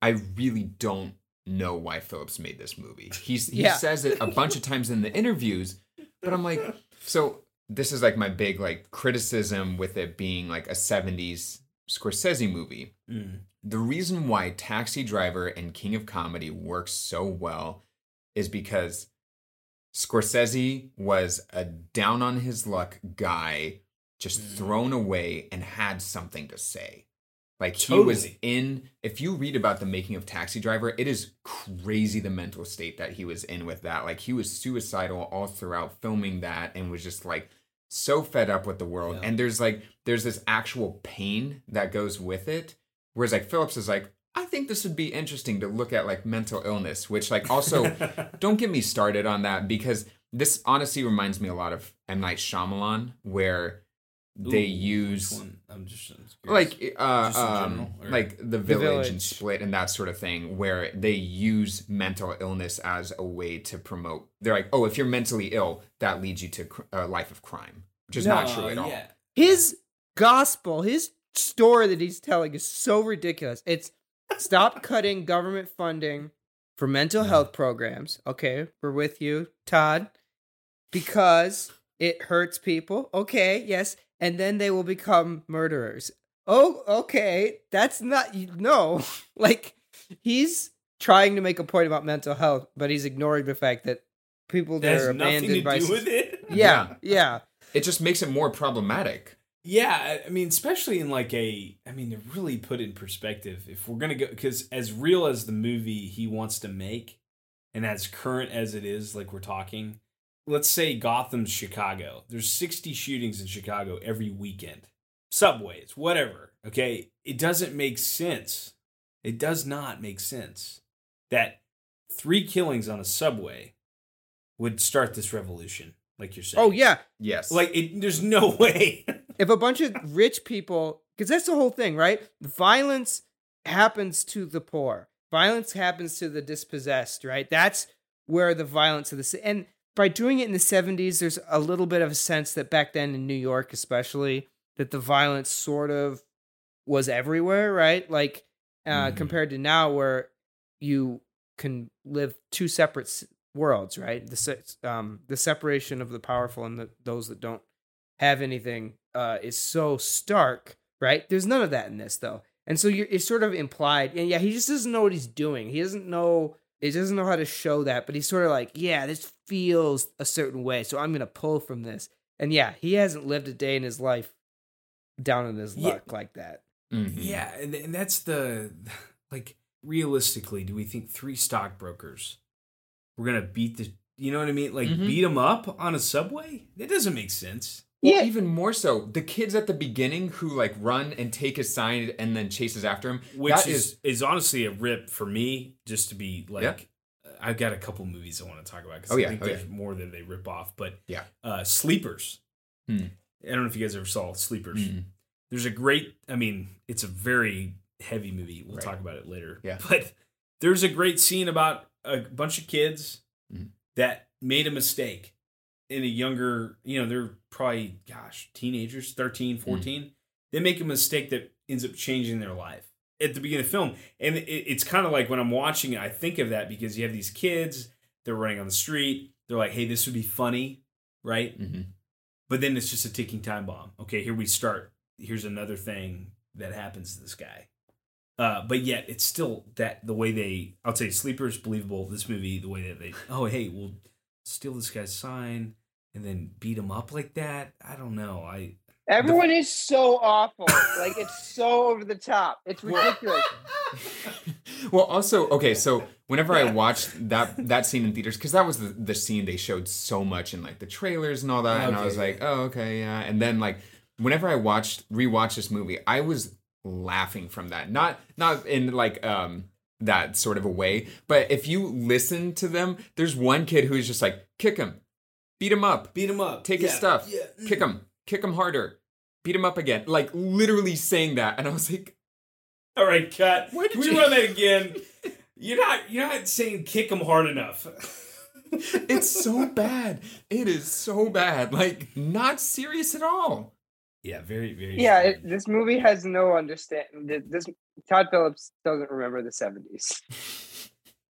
I really don't know why Phillips made this movie. He's he Yeah. says it a bunch of times in the interviews, but I'm like, so this is like my big like criticism with it being like a 70s Scorsese movie. Mm. The reason why Taxi Driver and King of Comedy works so well is because Scorsese was a down on his luck guy, just Mm. thrown away and had something to say. Like he was in, if you read about the making of Taxi Driver, it is crazy the mental state that he was in with that. Like he was suicidal all throughout filming that and was just like so fed up with the world. Yeah. And there's like, there's this actual pain that goes with it. Whereas like Phillips is like, I think this would be interesting to look at like mental illness, which like also don't get me started on that because this honestly reminds me a lot of M Night Shyamalan, where they Ooh, use? I'm just I'm just like uh Just um, general, like the village, and Village. split and that sort of thing where they use mental illness as a way to promote they're like oh if you're mentally ill that leads you to cr- a life of crime which is not true at all yeah. His gospel, his story that he's telling is so ridiculous. It's stop cutting government funding for mental health programs. Okay, we're with you, Todd, because it hurts people. Okay, yes, and then they will become murderers. Oh, okay, that's not no. Like he's trying to make a point about mental health, but he's ignoring the fact that people That that are nothing abandoned to by do with it. yeah, yeah. it just makes it more problematic Yeah, I- I mean, especially in like a, I mean, to really put in perspective, if we're gonna go, because as real as the movie he wants to make, and as current as it is, like we're talking, let's say Gotham's Chicago. There's 60 shootings in Chicago every weekend, subways, whatever. Okay, it doesn't make sense. It does not make sense that three killings on a subway would start this revolution, like you're saying. Oh yeah, yes like it, there's no way. if a bunch of rich people because that's the whole thing right violence happens to the poor violence happens to the dispossessed right that's where the violence of the ci- and by doing it in the 70s there's a little bit of a sense that back then in new york especially that the violence sort of was everywhere right like uh, Mhm. compared to now where you can live two separate worlds right the se- um the separation of the powerful and the, those that don't have anything uh, is so stark, right? There's none of that in this though, and so you're it's sort of implied. And yeah, he just doesn't know what he's doing. He doesn't know. He doesn't know how to show that, but he's sort of like, yeah, this feels a certain way, so I'm gonna pull from this. And yeah, he hasn't lived a day in his life down in his Yeah. luck like that. Mhm. Yeah, and, and that's the like realistically, do we think three stockbrokers we're gonna beat the you know what I mean? Like Mhm. beat them up on a subway? That doesn't make sense. Well, Yeah. even more so, the kids at the beginning who like run and take his sign and then chases after him. Which is, is honestly a rip for me, just to be like Yeah. I've got a couple movies I want to talk about because Oh, I yeah, think oh, there's yeah. more that they rip off. But Yeah. uh, Sleepers. Hmm. I don't know if you guys ever saw Sleepers. Mhm. there's a great i mean it's a very heavy movie we'll Right. talk about it later Yeah. but there's a great scene about a bunch of kids Mhm. that made a mistake in a younger you know they're probably gosh teenagers 13 Mm. 14 they make a mistake that ends up changing their life at the beginning of the film and it, it's kind of like when i'm watching it i think of that because you have these kids they're running on the street they're like hey this would be funny right Mhm. but then it's just a ticking time bomb. Okay, here we start. Here's another thing that happens to this guy. Uh, but yet it's still that the way they I'll say sleepers believable. This movie, the way that they oh hey we'll steal this guy's sign and then beat him up like that. I don't know. I Everyone is so awful. like it's so over the top. It's ridiculous. well, also, okay, so whenever I watched that that scene in theaters, because that was the, the scene they showed so much in like the trailers and all that, and I Okay, was like, oh, okay, yeah. And then like whenever I watched rewatched this movie, I was laughing from that. Not not in like um that sort of a way, but if you listen to them, there's one kid who's just like, kick him, beat him up, beat him up. take his stuff, Yeah. Mm. kick him, kick him harder, beat him up again. Like literally saying that, and I was like, All right, cut. Why did Can we you- run that again? You're not you're not saying kick him hard enough. it's so bad. It is so bad. Like not serious at all. yeah, very very. Yeah, it, this movie has no understanding. This Todd Phillips doesn't remember the seventies.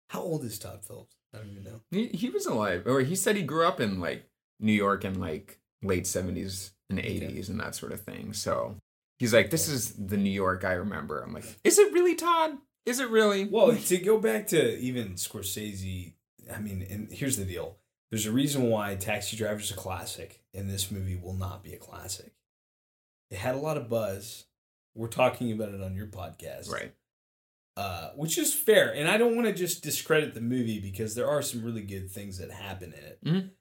How old is Todd Phillips? I don't even know. He, he was alive, or he said he grew up in like New York in like late seventies and eighties and that sort of thing. So he's like, "This is the New York I remember." I'm like, "Is it really, Todd? Is it really?" Well, to go back to even Scorsese, I mean, and here's the deal. There's a reason why Taxi Driver's a classic, and this movie will not be a classic. It had a lot of buzz. We're talking about it on your podcast. right. Uh, which is fair. And I don't want to just discredit the movie because there are some really good things that happen in it Mhm.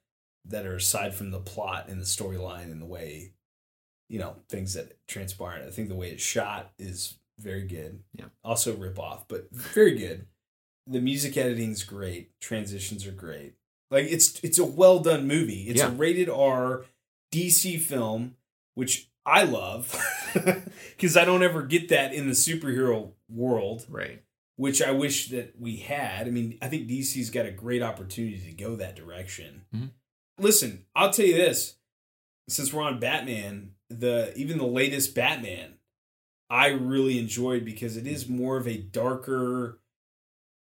that are aside from the plot and the storyline and the way, you know, things that transpire. I think the way it's shot is very good. Yeah. Also rip off, but very good. The music editing's great. Transitions are great. Like it's it's a well done movie. It's a rated R DC film, which I love because I don't ever get that in the superhero world, Right. which I wish that we had. I mean, I think DC's got a great opportunity to go that direction. Mhm. Listen, I'll tell you this: since we're on Batman, the even the latest Batman, I really enjoyed because it is more of a darker.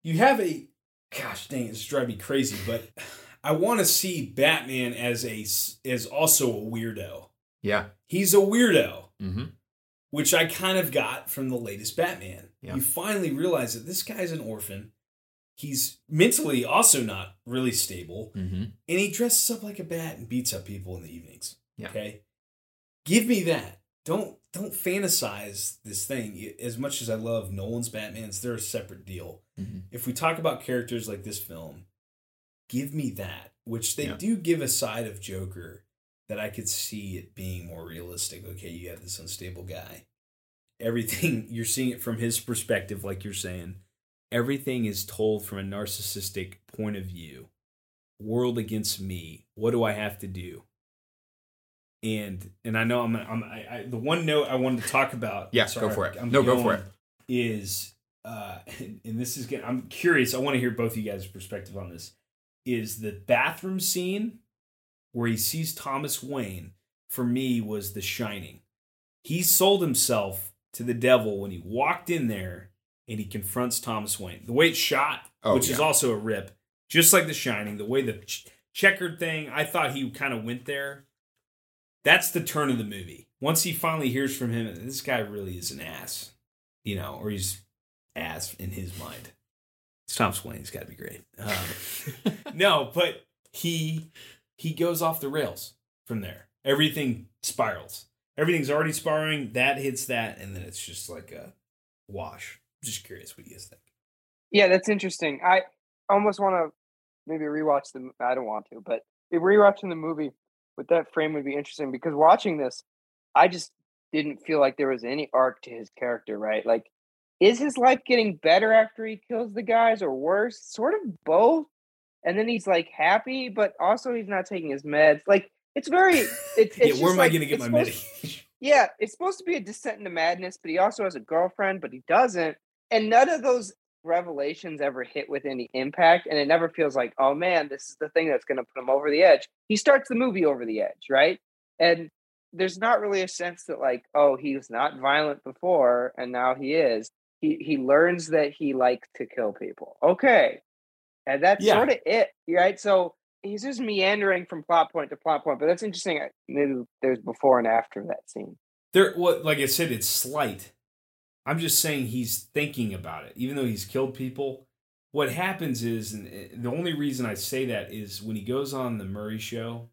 You have a, gosh dang, it's driving me crazy, but I want to see Batman as a as also a weirdo. Yeah. He's a weirdo Mm-hmm. which I kind of got from the latest Batman. Yeah. You finally realize that this guy's an orphan. He's mentally also not really stable, Mm-hmm. and he dresses up like a bat and beats up people in the evenings. Yeah. Okay, give me that. Don't don't fantasize this thing. As much as I love Nolan's Batman's, they're a separate deal. Mm-hmm. If we talk about characters like this film, give me that. Which they Yeah. do give a side of Joker that I could see it being more realistic. Okay, you have this unstable guy. Everything you're seeing it from his perspective, like you're saying. Everything is told from a narcissistic point of view. World against me. What do I have to do? And and I know I'm, I'm I, I, the one note I wanted to talk about. Yeah, sorry, go for it. I'm no, go for it. Is uh, and, and this is getting, I'm curious. I want to hear both of you guys' perspective on this. Is the bathroom scene where he sees Thomas Wayne for me was The Shining. He sold himself to the devil when he walked in there and he confronts Thomas Wayne. The way it's shot, Oh, which is also a rip, just like The Shining. The way the ch- checkered thing, I thought he kind of went there. That's the turn of the movie. Once he finally hears from him, this guy really is an ass, you know, or he's ass in his mind. It's Thomas Wayne. He's got to be great. Um, no, but he he goes off the rails from there. Everything spirals. Everything's already spiraling. That hits that, and then it's just like a wash. I'm just curious what you guys think. Yeah, that's interesting. I almost want to maybe rewatch the. I don't want to, but rewatching the movie with that frame would be interesting because watching this, I just didn't feel like there was any arc to his character. Right? Like, is his life getting better after he kills the guys, or worse? Sort of both. And then he's like happy, but also he's not taking his meds. Like, it's very. It's, it's yeah, where am I going to get my medication? yeah, it's supposed to be a descent into madness, but he also has a girlfriend, but he doesn't. And none of those revelations ever hit with any impact. And it never feels like, oh man, this is the thing that's going to put him over the edge. He starts the movie over the edge, right? And there's not really a sense that, like, oh, he was not violent before and now he is. He, he learns that he likes to kill people. Okay. And that's Yeah. sort of it, right? So he's just meandering from plot point to plot point. But that's interesting. Maybe there's before and after that scene. There, what like I said, it's slight. I'm just saying he's thinking about it, even though he's killed people. What happens is, and uh, the only reason I say that is when he goes on the Murray show,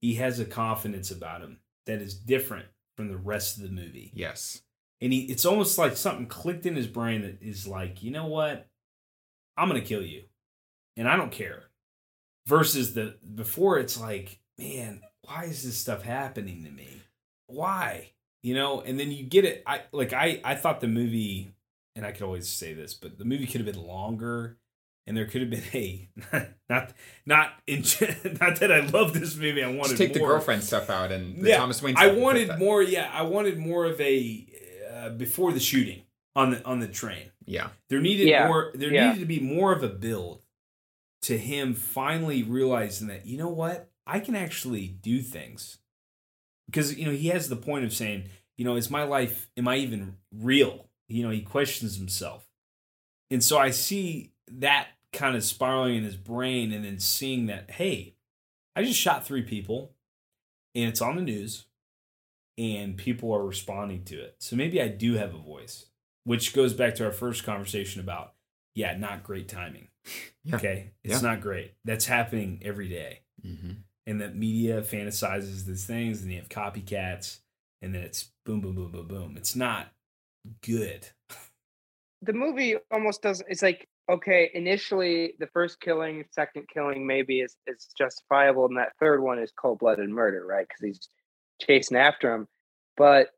he has a confidence about him that is different from the rest of the movie. Yes. And he, it's almost like something clicked in his brain that is like, you know what? I'm gonna kill you, and I don't care. Versus the before, it's like, man, why is this stuff happening to me? Why? You know, and then you get it. I like I I thought the movie, and I could always say this, but the movie could have been longer, and there could have been a not not in not that I love this movie. I wanted Just take the girlfriend stuff out and the Yeah, Thomas Wayne. I stuff and put wanted more. Yeah, I wanted more of a uh, before the shooting on the on the train. Yeah. There needed Yeah, more. There yeah. needed to be more of a build to him finally realizing that you know what I can actually do things because you know he has the point of saying you know is my life am I even real? You know he questions himself, and so I see that kind of spiraling in his brain, and then seeing that hey, I just shot three people, and it's on the news, and people are responding to it. So maybe I do have a voice which goes back to our first conversation about yeah not great timing. Yeah. okay? It's Yeah. not great. That's happening every day. Mm-hmm. and that media fantasizes these things and you have copycats and then it's boom boom boom boom boom. It's not good. The movie almost does it's like okay initially the first killing second killing maybe is, is justifiable and that third one is cold-blooded murder right? Because he's chasing after him but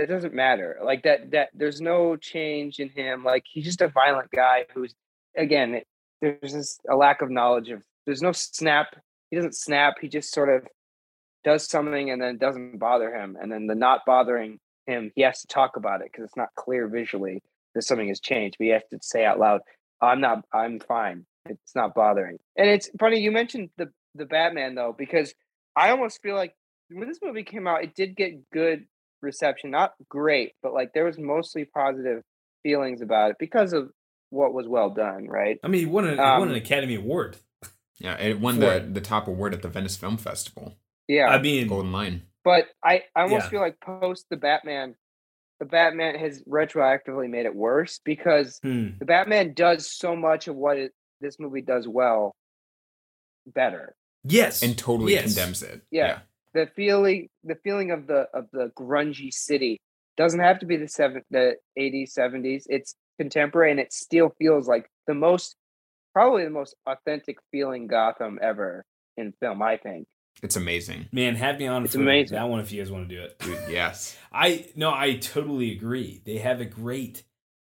that doesn't matter. Like that that there's no change in him. Like he's just a violent guy who's again it, there's just a lack of knowledge of there's no snap. He doesn't snap. He just sort of does something and then doesn't bother him. And then the not bothering him, he has to talk about it because it's not clear visually that something has changed. But he has to say out loud, "I'm not. I'm fine. It's not bothering." And it's funny you mentioned the the Batman though because I almost feel like when this movie came out, it did get good reception. Not great, but like there was mostly positive feelings about it because of what was well done. Right? I mean, he won an, he Um, won an Academy Award. Yeah, it won the, it. the top award at the Venice Film Festival. Yeah. I mean, Golden Lion. But I, I almost Yeah. feel like post the Batman, the Batman has retroactively made it worse because hmm. the Batman does so much of what it, this movie does well better. yes, And totally Yes. condemns it. Yeah. The feeling the feeling of the of the grungy city doesn't have to be the seven the 80s, 70s. It's contemporary and it still feels like the most probably the most authentic feeling Gotham ever in film, I think. It's amazing. man, have me on It's for amazing. that one if you guys want to do it. Dude, yes. I no, I totally agree. They have a great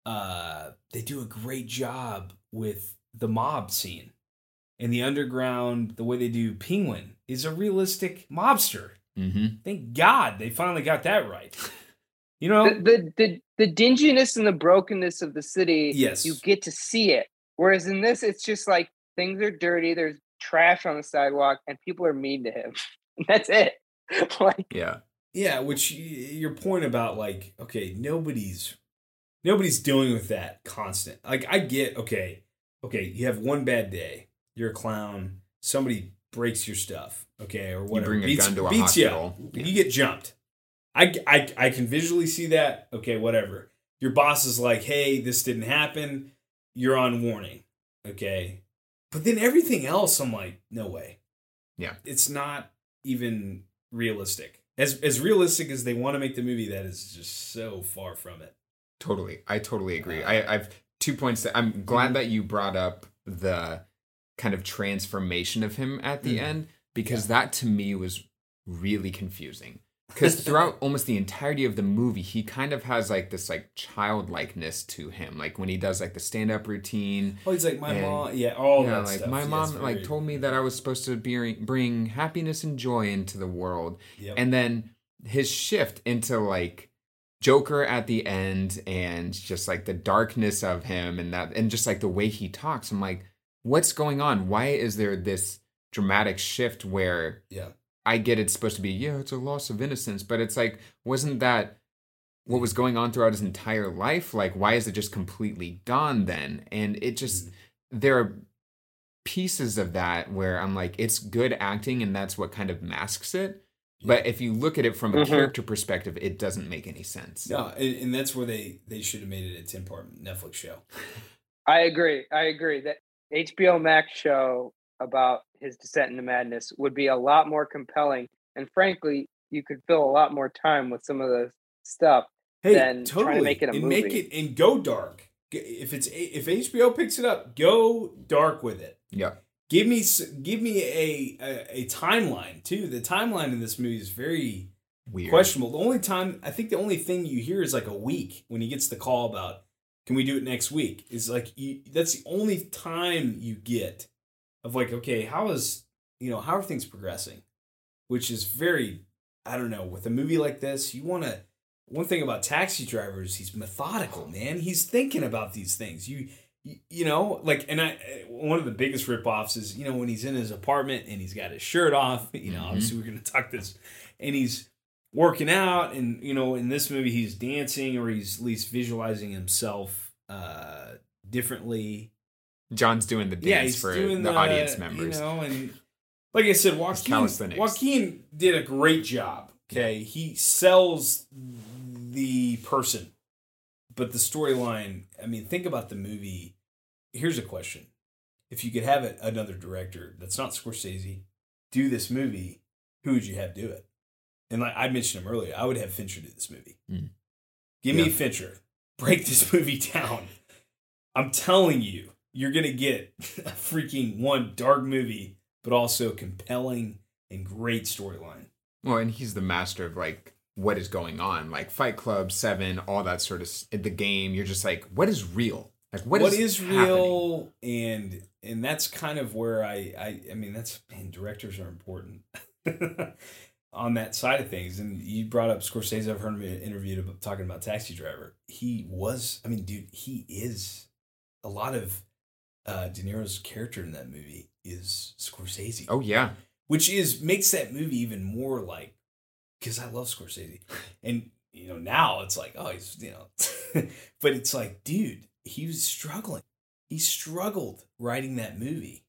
uh they do a great job with the mob scene. And the underground, the way they do Penguin is a realistic mobster. Mm-hmm. Thank God they finally got that right. You know? the, the the the dinginess and the brokenness of the city Yes. you get to see it whereas in this it's just like things are dirty there's trash on the sidewalk and people are mean to him that's it like Yeah. Yeah, which your point about like, okay, nobody's nobody's dealing with that constant. Like I get, okay, okay, you have one bad day, you're a clown, somebody breaks your stuff, okay, or whatever, bring a beats, gun to a beats you hospital. up, Yeah. you get jumped. I, I I can visually see that. Okay, whatever. Your boss is like, hey, this didn't happen. You're on warning. Okay, but then everything else, I'm like, no way. Yeah. it's not even realistic. As as realistic as they want to make the movie, that is just so far from it. Totally. I totally agree. Uh, I, I've two points that I'm glad Mhm. that you brought up the kind of transformation of him at the Mhm. end because that to me was really confusing. Because throughout almost the entirety of the movie, he kind of has like this like childlikeness to him. Like when he does like the stand up routine. Oh, he's like my And- mom. Yeah, all yeah, that like stuff. my Yeah, mom it's like told me that I was supposed to be, bring happiness and joy into the world. Yep. And then his shift into like Joker at the end and just like the darkness of him and that and just like the way he talks. I'm like, what's going on? Why is there this dramatic shift where yeah, I get it's supposed to be, yeah, it's a loss of innocence, but it's like, wasn't that what was going on throughout his entire life? Like, why is it just completely gone then? And it just, Mm-hmm. there are pieces of that where I'm like, it's good acting and that's what kind of masks it. But if you look at it from a Mhm. character perspective, it doesn't make any sense. no, and, and that's where they they should have made it a ten part Netflix show. i agree i agree that hbo max show about his descent into madness would be a lot more compelling and frankly you could fill a lot more time with some of the stuff Hey, Than trying to totally, make it a and make it and go dark. If it's if HBO picks it up, go dark with it. Yeah. Give me give me a, a a timeline too. The timeline in this movie is very Weird. questionable. The only time I think the only thing you hear is like a week when he gets the call about can we do it next week? Is like you, that's the only time you get of like okay how is you know how are things progressing, which is very I don't know with a movie like this you want to. One thing about Taxi Driver is he's methodical, man. He's thinking about these things. You you, you know, like, and I, one of the biggest ripoffs is, you know, when he's in his apartment and he's got his shirt off, you know, Mhm. obviously we're going to talk this, and he's working out, and, you know, in this movie, he's dancing or he's at least visualizing himself uh differently. John's doing the dance yeah, he's for doing the, the, audience members. You know, and like I said, Joaquin. Joaquin did a great job. Okay. He sells the person, but the storyline, I mean, think about the movie. Here's a question. If you could have it, another director that's not Scorsese do this movie, who would you have do it? And like I mentioned him earlier, I would have Fincher do this movie. Mm. Give me Fincher. Break this movie down. I'm telling you, you're gonna get a freaking one dark movie, but also compelling and great storyline. Well, and he's the master of like what is going on. Like Fight Club, Seven, all that sort of the game. You're just like, what is real? Like what, what is, happening? real and and that's kind of where I I I mean that's man directors are important on that side of things and you brought up Scorsese I've heard him interviewed about talking about Taxi Driver. He was I mean dude he is a lot of uh De Niro's character in that movie is Scorsese. Oh yeah, which is makes that movie even more like because I love Scorsese, and you know now it's like oh he's you know, but it's like dude he was struggling, he struggled writing that movie,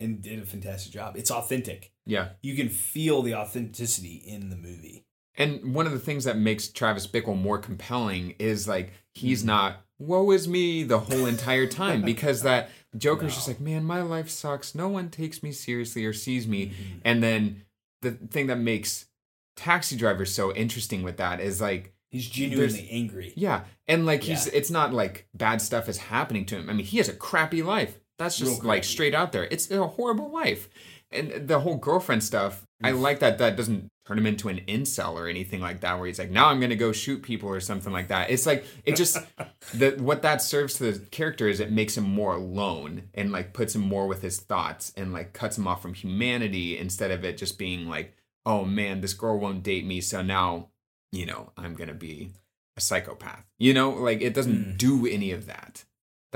and did a fantastic job. It's authentic. yeah. You can feel the authenticity in the movie. And one of the things that makes Travis Bickle more compelling is like he's Mhm. not woe is me the whole entire time because that Joker's just like, man, my life sucks. No one takes me seriously or sees me. Mhm. And then the thing that makes Taxi Driver so interesting with that is like, He's genuinely angry. yeah, and like he's it's not like bad stuff is happening to him. I mean, he has a crappy life. That's just like straight out there. It's a horrible life. And the whole girlfriend stuff, I like that that doesn't turn him into an incel or anything like that where he's like, "Now I'm going to go shoot people" or something like that. It's like it just the what that serves to the character is it makes him more alone and like puts him more with his thoughts and like cuts him off from humanity instead of it just being like, "Oh man, this girl won't date me, so now, you know, I'm going to be a psychopath. You know, like it doesn't Mm. do any of that.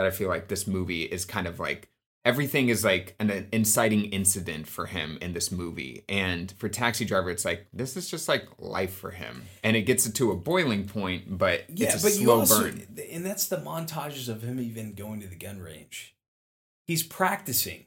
That I feel like this movie is kind of like everything is like an, an inciting incident for him in this movie. And for Taxi Driver, it's like this is just like life for him. And it gets it to a boiling point, but Yeah, it's a but slow you also, burn. and that's the montages of him even going to the gun range. He's practicing.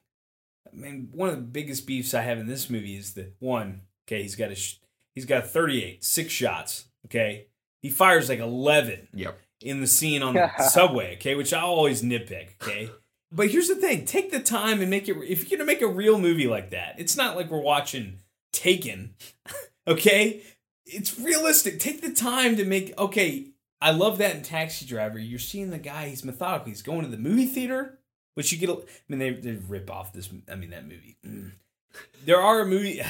I mean, one of the biggest beefs I have in this movie is that one, okay, he's got a sh- he's got a 38, six shots, okay. He fires like 11 Yep. In the scene on the subway, okay, which I always nitpick, okay. But here's the thing: take the time and make it. If you're gonna make a real movie like that, it's not like we're watching Taken, okay? It's realistic. Take the time to make. Okay, I love that in Taxi Driver. You're seeing the guy. He's methodical. He's going to the movie theater, which you get. a- I mean, they they rip off this. I mean, that movie. Mm. There are a movie,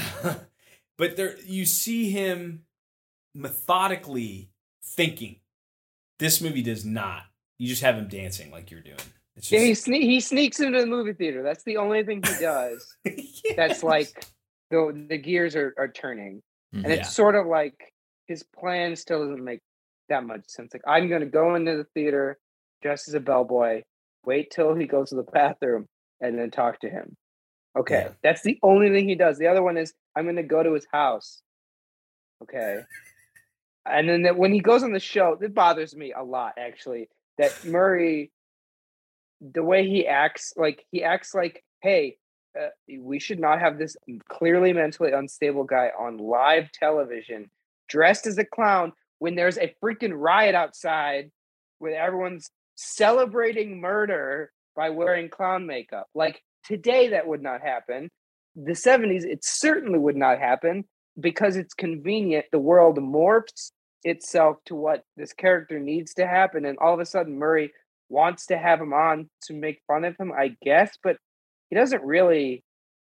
but there you see him methodically thinking. This movie does not. You just have him dancing like you're doing. It's Yeah, he, sne- he sneaks into the movie theater. That's the only thing he does. That's like the the gears are, are turning, and Mhm. Yeah. it's sort of like his plan still doesn't make that much sense. Like I'm gonna go into the theater dressed as a bellboy, wait till he goes to the bathroom, and then talk to him. Okay, Yeah. that's the only thing he does. The other one is I'm gonna go to his house. Okay, and then that when he goes on the show, it bothers me a lot actually that Murray, the way he acts, like he acts like, hey, uh, we should not have this clearly mentally unstable guy on live television dressed as a clown when there's a freaking riot outside with everyone's celebrating murder by wearing clown makeup. Like today, that would not happen. The 70s, it certainly would not happen because it's convenient. The world morphs itself to what this character needs to happen. And all of a sudden, Murray wants to have him on to make fun of him, I guess, but he doesn't really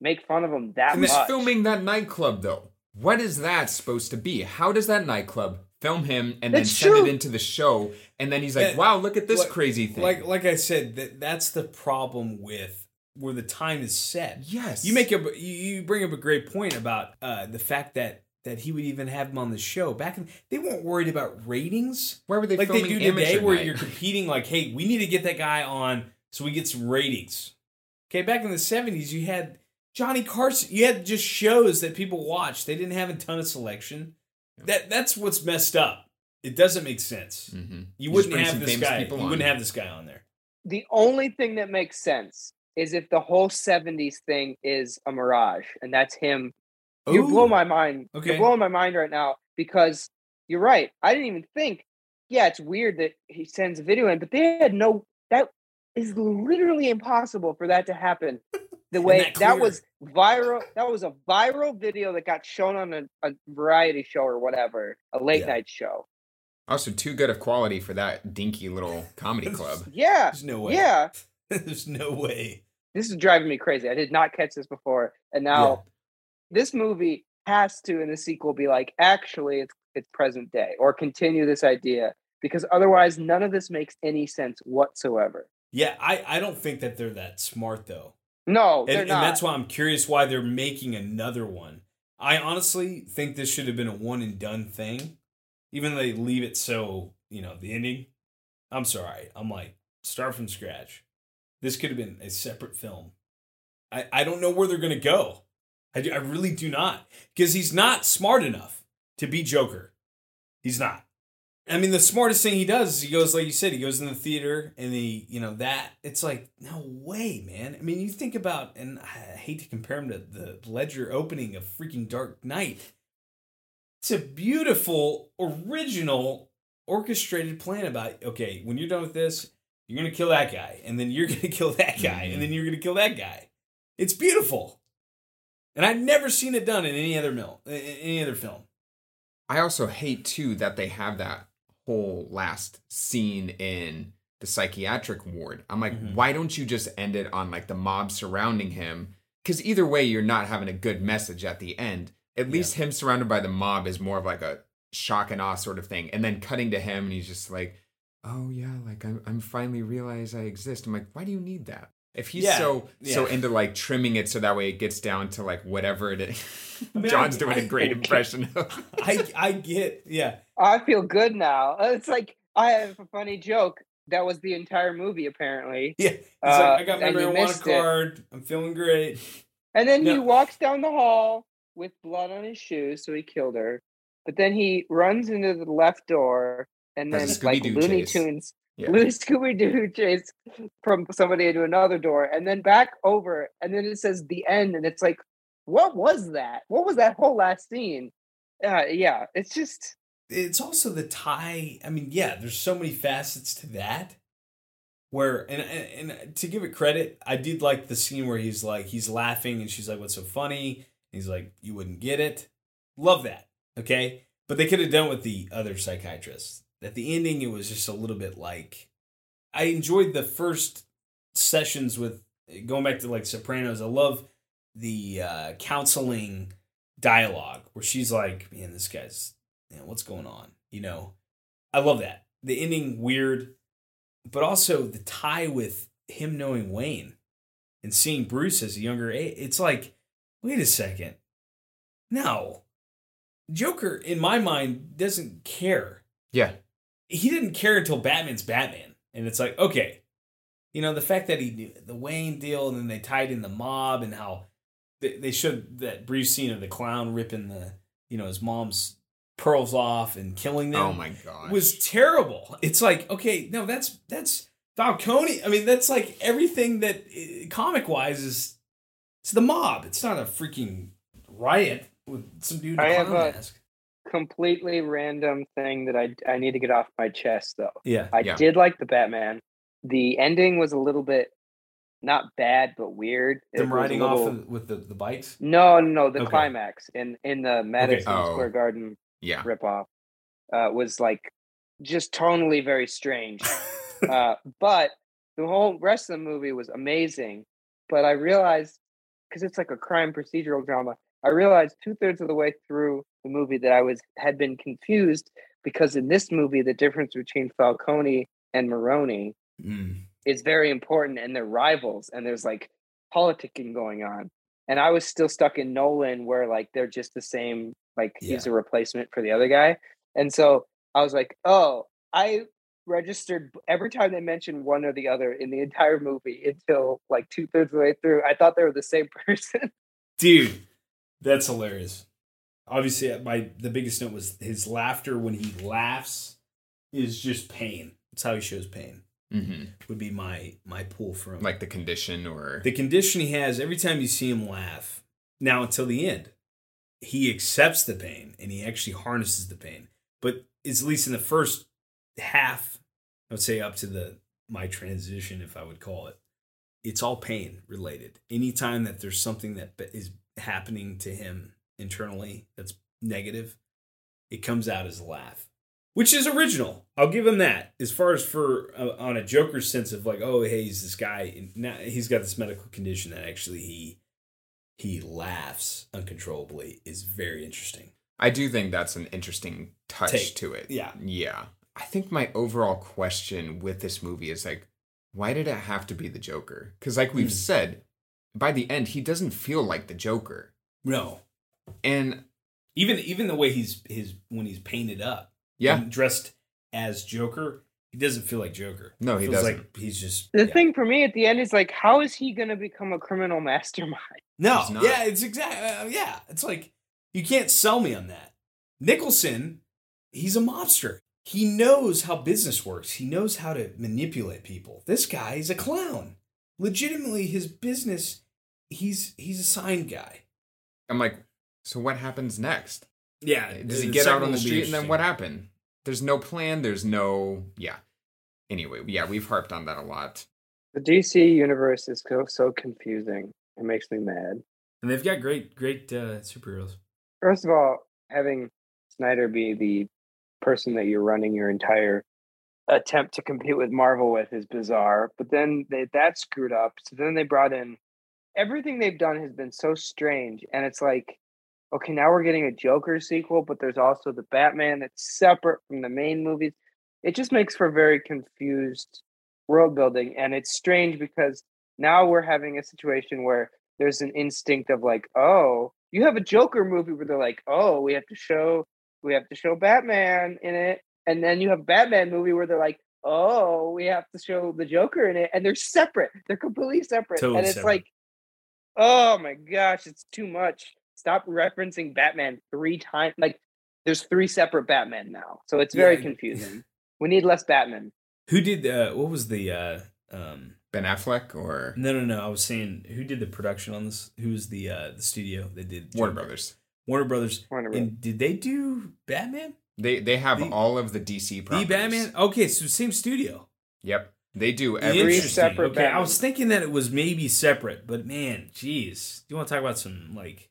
make fun of him that And much. this filming that nightclub though. What is that supposed to be? How does that nightclub film him and then send true. it into the show? And then he's like, Yeah, "Wow, look at this like- crazy thing." like like I said, that that's the problem with where the time is set. yes, You make a you, you bring up a great point about uh, the fact that that he would even have him on the show. Back in they weren't worried about ratings. Where were they like they do today where Night? you're competing like hey we need to get that guy on so we get some ratings. Okay back in the 70s you had johnny carson you had just shows that people watched. They didn't have a ton of selection. That that's what's messed up. It doesn't make sense. Mhm. you just wouldn't have this guy. you people wouldn't have this guy on there. The only thing that makes sense is if the whole 70s thing is a mirage and that's him. You blow my mind Okay. you're blowing my mind right now because you're right i didn't even think yeah it's weird that he sends a video in but they had no that is literally impossible for that to happen. The way that that, was viral that was a viral video that got shown on a, a variety show or whatever a late Yeah. night show. Also, too good of quality for that dinky little comedy club. yeah there's no way. yeah there's no way this is driving me crazy. I did not catch this before, and now this movie has to in the sequel be like, actually, it's it's present day, or continue this idea because otherwise, none of this makes any sense whatsoever. Yeah, I, I don't think that they're that smart though. No, and, and that's why I'm curious why they're making another one. I honestly think this should have been a one and done thing, even though they leave it so you know the ending. I'm sorry, I'm like start from scratch. This could have been a separate film. I I don't know where they're gonna go. I do, I really do not because he's not smart enough to be Joker. He's not. I mean, the smartest thing he does is he goes, like you said, he goes in the theater and he, you know, that it's like, no way, man. I mean, you think about, and I hate to compare him to the Ledger opening of freaking Dark Knight. It's a beautiful, original, orchestrated plan about, okay, when you're done with this, you're going to kill that guy, and then you're going to kill that guy, and then you're going to kill that guy. It's beautiful. And I've never seen it done in any other mill, in any other film. I also hate too that they have that whole last scene in the psychiatric ward. I'm like, Mhm. why don't you just end it on like the mob surrounding him? Because either way, you're not having a good message at the end. At least him surrounded by the mob is more of like a shock and awe sort of thing. And then cutting to him, and he's just like, oh yeah, like I'm, I'm finally realize I exist. I'm like, why do you need that? If he's Yeah, so so into like trimming it so that way it gets down to like whatever it is. I mean, John's I- doing a I- great impression. I I get, yeah. I feel good now. It's like I have a funny joke. That was the entire movie, apparently. Yeah, he's Uh, like, I got my and you marijuana missed it. card. I'm feeling great. And then he walks down the hall with blood on his shoes, so he killed her. But then he runs into the left door, and then like Looney chase. Tunes, Yeah. Looney Scooby Doo chase from somebody into another door, and then back over, and then it says the end, and it's like, what was that? What was that whole last scene? Uh, yeah, it's just It's also the tie. I mean, yeah, there's so many facets to that. Where and, and and to give it credit, I did like the scene where he's like he's laughing and she's like, "What's so funny?" he's like, "You wouldn't get it." Love that. Okay, but they could have done with the other psychiatrist. At the ending, it was just a little bit like I enjoyed the first sessions with going back to like Sopranos. I love the uh, counseling dialogue where she's like, "Man, this guy's, know, what's going on?" You know, I love that. The ending weird, but also the tie with him knowing Wayne and seeing Bruce as a younger age. It's like, wait a second, no, Joker in my mind doesn't care Yeah. He didn't care until Batman's Batman. And it's like, okay, you know, the fact that he knew the Wayne deal and then they tied in the mob and how they, they showed that brief scene of the clown ripping the, you know, his mom's pearls off and killing them Oh my god. was terrible. It's like, okay, no, that's, that's Falcone. I mean, that's like everything that uh, comic wise is, it's the mob. It's not a freaking riot with some dude in a I have clown a- mask. Completely random thing that I I need to get off my chest though. Yeah. I Yeah. did like the Batman. The ending was a little bit not bad but weird. Them was a riding off little- of, with the, the bikes. No, no, no. The Okay. climax in in the Madison Oh. Square Garden yeah. ripoff uh, was like just tonally very strange. uh, but the whole rest of the movie was amazing. But I realized because it's like a crime procedural drama, I realized two thirds of the way through the movie that I was had been confused because in this movie the difference between Falcone and Maroni Mm. is very important and they're rivals and there's like politicking going on. And I was still stuck in Nolan where like they're just the same, like he's a replacement for the other guy. And so I was like, oh, I registered every time they mentioned one or the other in the entire movie until like two thirds of the way through. I thought they were the same person. dude that's hilarious obviously uh, my the biggest note was his laughter when he laughs is just pain. That's how he shows pain. Hmm would be my my pull for him Like the condition or? The condition he has every time you see him laugh now until the end he accepts the pain and he actually harnesses the pain. But it's at least in the first half i would say up to the my transition if i would call it it's all pain related. Anytime that there's something that is happening to him internally that's negative it comes out as a laugh which is original i'll give him that as far as for uh, on a joker sense of like oh hey he's this guy now he's got this medical condition that actually he he laughs uncontrollably is very interesting. I do think that's an interesting touch Take. to it. Yeah. Yeah. I think my overall question with this movie is like, why did it have to be the Joker? Because, like we've Hmm. said, by the end, he doesn't feel like the Joker. No, And even even the way he's his when he's painted up, yeah, and dressed as Joker, he doesn't feel like Joker. No, he Feels doesn't. Like he's just The yeah. thing for me at the end is like, how is he going to become a criminal mastermind? No, He's yeah, it's exactly uh, yeah. It's like you can't sell me on that. Nicholson, he's a mobster. He knows how business works. He knows how to manipulate people. This guy is a clown. Legitimately, his business, he's he's a sign guy. I'm like, so what happens next? Yeah. Does he get out on the street and then what happened? There's no plan. There's no, yeah. Anyway, yeah, we've harped on that a lot. The DC universe is so so confusing. It makes me mad. And they've got great, great uh, superheroes. First of all, having Snyder be the person that you're running your entire attempt to compete with Marvel with is bizarre. But then they, that screwed up. So then they brought in everything they've done has been so strange. And it's like, okay, now we're getting a Joker sequel, but there's also the Batman that's separate from the main movies. It just makes for very confused world building. And it's strange because now we're having a situation where there's an instinct of like, oh, you have a Joker movie where they're like, oh, we have to show we have to show Batman in it, and then you have a Batman movie where they're like, oh, we have to show the Joker in it, and they're separate. They're completely separate, Totally and it's separate. like, oh my gosh, it's too much. Stop referencing Batman three times. Like, there's three separate Batman now, so it's very Yeah. confusing. We need less Batman. Who did uh, what was the uh, um, Ben Affleck or no no no? I was saying who did the production on this? Who was the uh, the studio that did Warner Joker? Brothers. Warner Brothers. Warner Bros. And did they do Batman? They they have The- all of the DC properties. The. Batman? Okay, so same studio. Yep, they do Three every. Interesting. separate Okay, I was thinking that it was maybe separate, but man, jeez. Do you want to talk about some like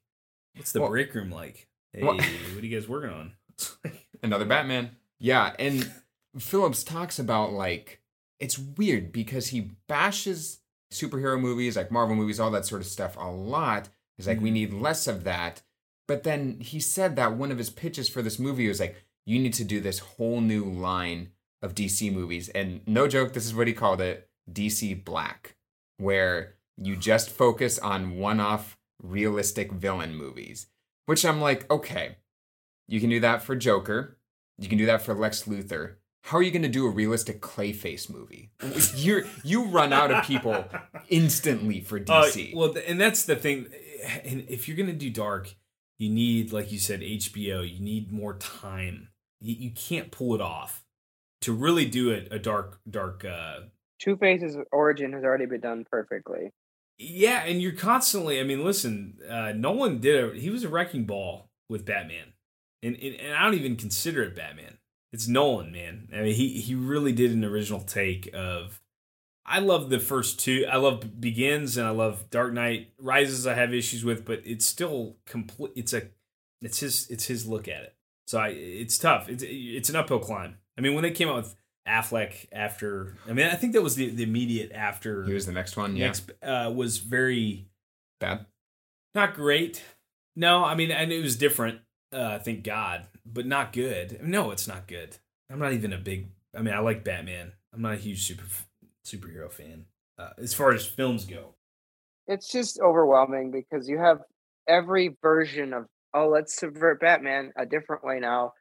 what's the Well- break room like? Hey, Well- what are you guys working on? Another Batman. Yeah, and Phillips talks about like it's weird because he bashes superhero movies like Marvel movies, all that sort of stuff a lot. He's like, we Mhm. need less of that. But then he said that one of his pitches for this movie was like, you need to do this whole new line of DC movies. And no joke, this is what he called it DC Black, where you just focus on one off realistic villain movies. Which I'm like, okay, you can do that for Joker. You can do that for Lex Luthor. How are you going to do a realistic Clayface movie? You you run out of people instantly for Uh, DC. well, and that's the thing. And if you're gonna do dark, you need, like you said, HBO. You need more time. You, you can't pull it off to really do it a dark, dark. uh Two Face's origin has already been done perfectly. Yeah, and you're constantly. I mean, listen, uh Nolan did. A, he was a wrecking ball with Batman, and, and and I don't even consider it Batman. It's Nolan, man. I mean, he he really did an original take of. I love the first two. I love Begins and I love Dark Knight Rises. I have issues with, but it's still complete. It's a, it's his, it's his look at it. So I, it's tough. It's it's an uphill climb. I mean, when they came out with Affleck after, I mean, I think that was the, the immediate after. he was the next one. Yeah, next uh, was very bad. not great. No, I mean, and it was different. Uh, thank God, but not good. No, it's not good. I'm not even a big. I mean, I like Batman. I'm not a huge super superhero fan uh, as far as films go. it's just overwhelming because you have every version of oh let's subvert batman a different way now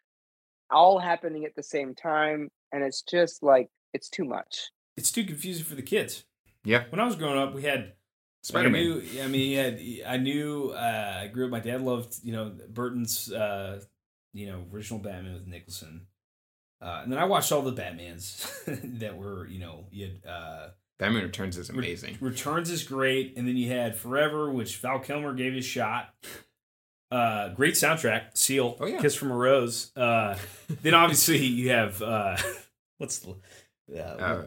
all happening at the same time and it's just like it's too much It's too confusing for the kids. Yeah, When I was growing up, we had Spider Man. I knew. I mean, he had. I knew. Uh, I grew up. My dad loved. You know, Burton's. Uh, you know, original Batman with Nicholson. Uh, and then I watched all the Batmans that were. You know, you had. Uh, Batman Returns is Re- amazing. Returns is great, and then you had Forever, which Val Kilmer gave his shot. Uh, great soundtrack, Seal, Oh, yeah. Kiss from a Rose. Uh, then obviously you have uh, what's the uh, Uh,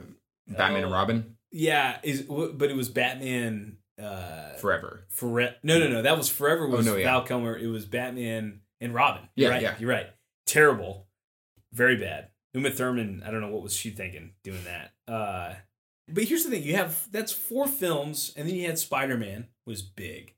Batman and oh, Robin Yeah, is but it was Batman. Uh, forever. Forever. No, no, no. That was Forever. Was Oh, no, yeah. Val Kilmer? It was Batman and Robin. You're Yeah, right. yeah. You're right. Terrible. Very bad. Uma Thurman. I don't know what was she thinking doing that. Uh, but here's the thing: you have that's four films, and then you had Spider Man was big.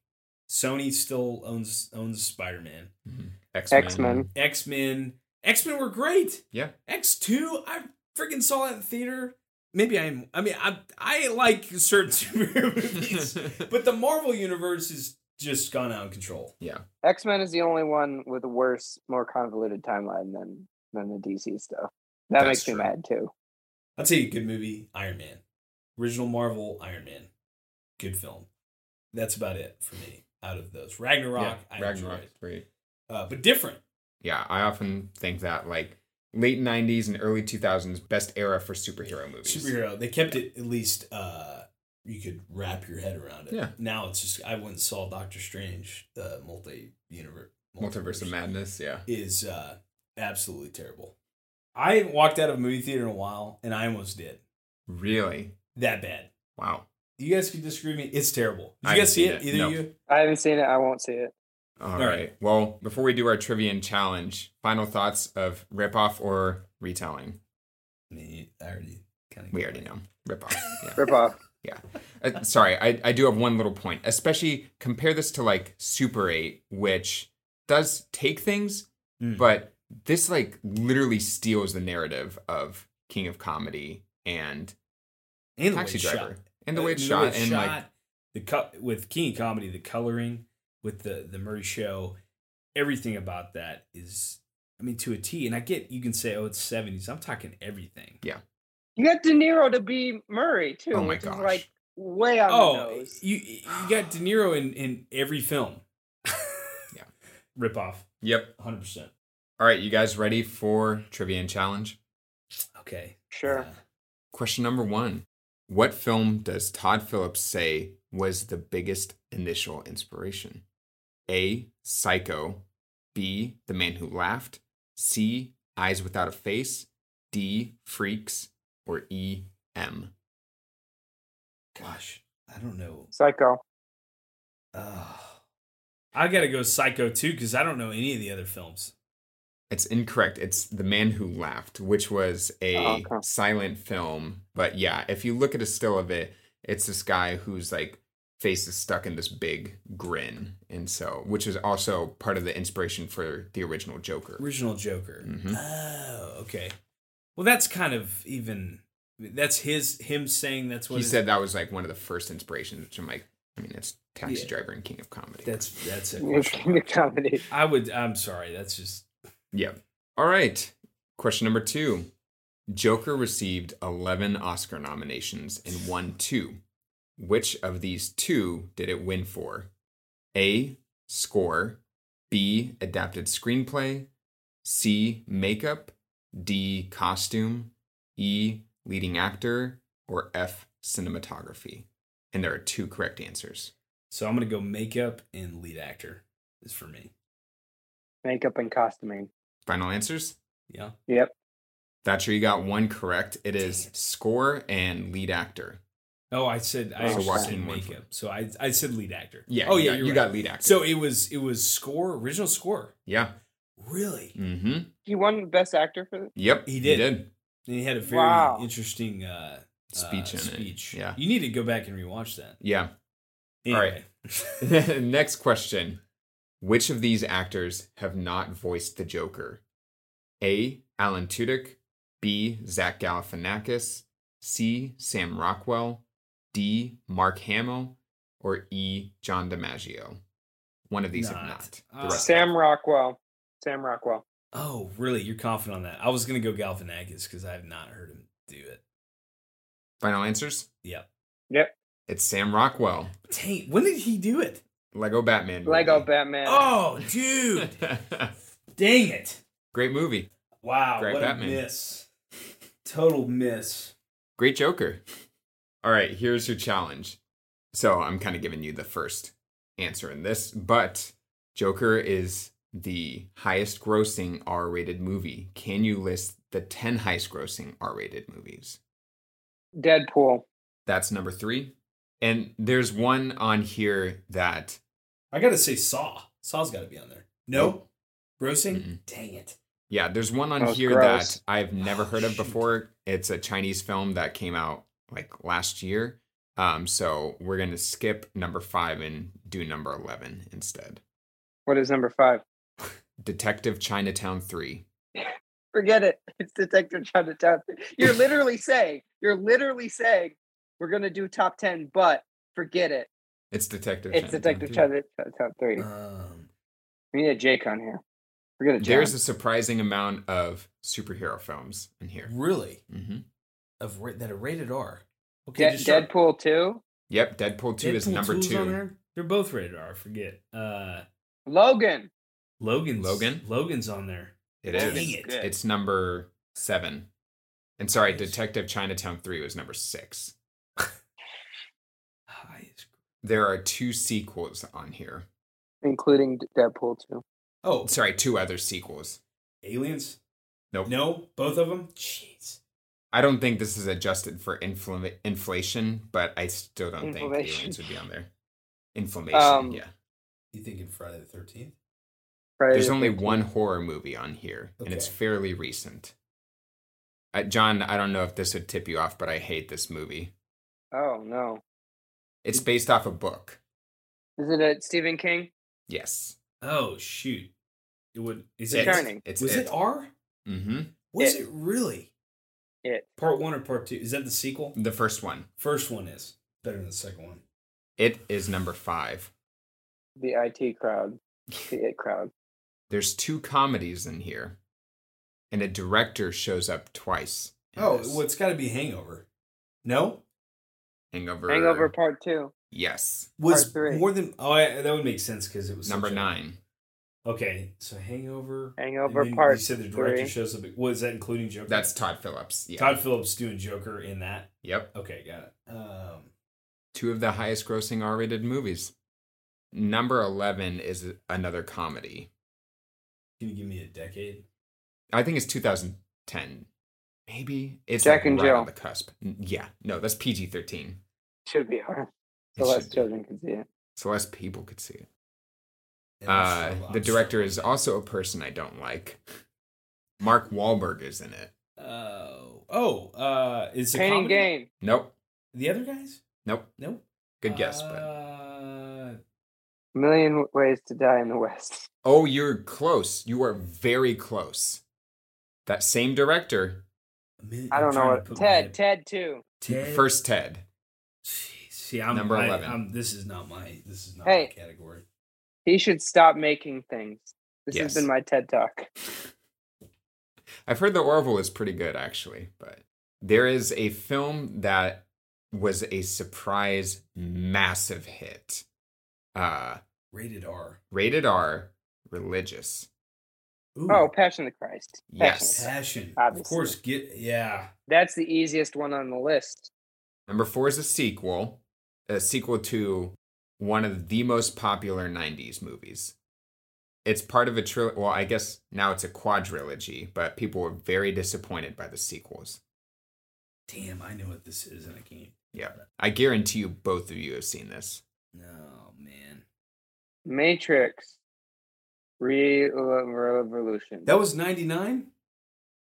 Sony still owns owns Spider Man. Mhm. X-Men. X Men. X Men were great. Yeah. X two. I freaking saw that in the theater. Maybe I'm. I mean, I I like certain superhero movies, but the Marvel universe has just gone out of control. Yeah, X Men is the only one with a worse, more convoluted timeline than than the DC stuff. That That's makes true. me mad too. I'll tell you a good movie, Iron Man. Original Marvel Iron Man. Good film. That's about it for me out of those. Ragnarok, yeah, I Ragnarok. enjoyed. Great. Uh, but different. Yeah, I often think that like late '90s and early 2000s best era for superhero movies. Superhero. They kept it at least uh you could wrap your head around it. Yeah. Now it's just I went and saw Doctor Strange, the multi universe Multiverse of Madness. Yeah. is uh absolutely terrible. I haven't walked out of a movie theater in a while and I almost did. Really? That bad. Wow. You guys can disagree with me. It's terrible. Did I you guys see it? it. Either No. of you? I haven't seen it. I won't see it. All All right. right. Well, before we do our trivia and challenge, final thoughts of ripoff or retelling? Me, I already kind of. We already know. Ripoff. Yeah. Rip off. Uh, sorry, I, I do have one little point. Especially compare this to like Super 8, which does take things, Mm. but this like literally steals the narrative of King of Comedy and and the way Taxi it's Driver. shot. And the way Uh, it's shot and like the cut with King of Comedy, the coloring with the the Murray show, everything about that is, I mean, to a T. And I get you can say, oh, it's seventies. I'm talking everything. Yeah, you got De Niro to be Murray too, Oh my which gosh. is like way on the Oh, nose. you you got De Niro in in every film. Yeah. rip off, Yep. hundred percent. All right, you guys ready for trivia and challenge? Okay, Sure. Uh, Question number one What film does Todd Phillips say was the biggest initial inspiration? A. Psycho. B. The Man Who Laughed. C. Eyes Without a Face. D. Freaks. Or E. M. gosh, I don't know. Psycho. Uh, I gotta go Psycho too because I don't know any of the other films. It's incorrect. It's The Man Who Laughed, which was a Oh, okay. silent film. But yeah, if you look at a still of it, it's this guy whose like face is stuck in this big grin. And so, which is also part of the inspiration for the original Joker. Original Joker. Mhm. Oh, okay. Well, that's kind of even. That's his him saying that's what He his- said that was like one of the first inspirations, which I'm like, I mean, it's Taxi Yeah. Driver and King of Comedy. That's that's it. The comedy. I would. I'm sorry. That's just. Yeah. All right. Question number two. Joker received 11 Oscar nominations and won two. Which of these two did it win for? A. Score. B. Adapted screenplay. C. Makeup. D. Costume. E. Leading actor. Or F. Cinematography. And there are two correct answers. So I'm gonna go makeup and lead actor is for me. Makeup and costuming. Final answers? Yeah. Yep. Thatcher, you got one correct. It is Dang score and lead actor. Oh, I said I So actually Joaquin said for- makeup. So I I said lead actor. Yeah. Oh yeah. you're you right. got lead actor. So it was it was score original score. yeah. Really. Mm-hmm. He won Best Actor for this. Yep. He did. He did. And he had a very Wow. interesting uh, Speech uh, in speech. it. Yeah. You need to go back and rewatch that. Yeah. All right. Next question. Which of these actors have not voiced the Joker? A. Alan Tudyk. B. Zach Galifianakis. C. Sam Rockwell. D. Mark Hamill. Or E. John DiMaggio. One of these have Not. not. The Uh, rest Sam Rockwell. Sam Rockwell. Oh, really? You're confident on that? I was gonna go Galifianakis because I have not heard him do it. Final answers? Yep. Yep. It's Sam Rockwell. Dang, when did he do it? Lego Batman. Lego. Batman. Oh, dude! Dang it! Great movie. Wow, Great what Batman. a miss! Total miss. Great Joker. All right, here's your challenge. So I'm kind of giving you the first answer in this, but Joker is the highest grossing R rated movie. Can you list the 10 highest grossing R rated movies? Deadpool. That's number three. And there's one on here that, I gotta say, Saw. Saw's got to be on there. No, grossing. Mm-mm. Dang it! yeah, there's one on That here gross. that I've never Oh, heard of shoot. before. It's a Chinese film that came out like last year. Um, so we're gonna skip number five and do number eleven instead. What is number five? Detective Chinatown Three. Forget it. It's Detective Chinatown. You're literally saying, you're literally saying, we're gonna do top ten, but forget it. It's Detective. It's Chinatown Detective 3. Chinatown three. Um, We need a Jake on here. Forget a John. There's a surprising amount of superhero films in here. really? hmm Of ra- that are rated R. Okay, De- Deadpool two, Yep, Deadpool Two is number two. They're both rated R. I forget. Uh, Logan. Logan's Logan? Logan's on there. It Dang is. it. It's number seven. And sorry, Detective Chinatown Three was number six. Highest- There are two sequels on here. including Deadpool two. Oh, Sorry, two other sequels. aliens? Nope. No, both of them. Jeez. I don't think this is adjusted for infl- inflation, but I still don't think aliens would be on there. Inflammation, Um, yeah. You thinking Friday the Thirteenth? Friday There's the only 13th. one horror movie on here, and it's fairly recent. Uh, John, I don't know if this would tip you off, but I hate this movie. Oh no! It's based off a book. Is it a Stephen King? Yes. Oh shoot! It would. Is it? Shining. It's was it, R? Mm-hmm. Was It. it really? It. Part one or part two? Is that the sequel? The first one. First one is better than the second one. It is number five. The IT crowd. The It crowd. There's two comedies in here, and a director shows up twice. Oh, this. well, it's got to be Hangover. No, Hangover. Hangover Part Two. Yes. was Part three. more than. Oh, I, that would make sense because it was Number such a- nine. Okay, so Hangover. Hangover Part You said the director three. shows up. Was that including Joker? That's Todd Phillips. Yeah. Todd Phillips doing Joker in that. Yep. Okay, got it. Um, Two of the highest grossing R rated movies. Number 11 is another comedy. can you give me a decade? I think it's 2010. Maybe. It's Jack like and right Jill. on the cusp. Yeah. No, that's PG 13. Should be hard. It So less should be. children can see it. So less people could see it. And Uh, the director is also a person I don't like. Mark Wahlberg is in it. Oh, oh, uh, is it Pain and comedy? Gain. Nope. The other guys? Nope. Nope. Good guess, but. Uh, Million Ways to Die in the West. Oh, you're close. You are very close. That same director, I don't know what. put Ted. Ted too. Ted. first Ted. Jeez. See, I'm Number I- 11. I'm, this is not my. This is not Hey. my category. He should stop making things. This Yes. has been my TED talk. I've heard the Orville is pretty good, actually, but there is a film that was a surprise massive hit. Uh, Rated R. rated R, religious. Ooh, Oh, Passion of the Christ. Passion of the Yes. Christ. passion. Obviously. Of course, get yeah. That's the easiest one on the list. Number four is a sequel, a sequel to one of the most popular 90s movies. It's part of a trilogy. Well, I guess now it's a quadrilogy, but people were very disappointed by the sequels. Damn, I know what this is, and I can't. Yeah. I guarantee you both of you have seen this. No, man. Matrix. Re- Revolution. That was ninety nine.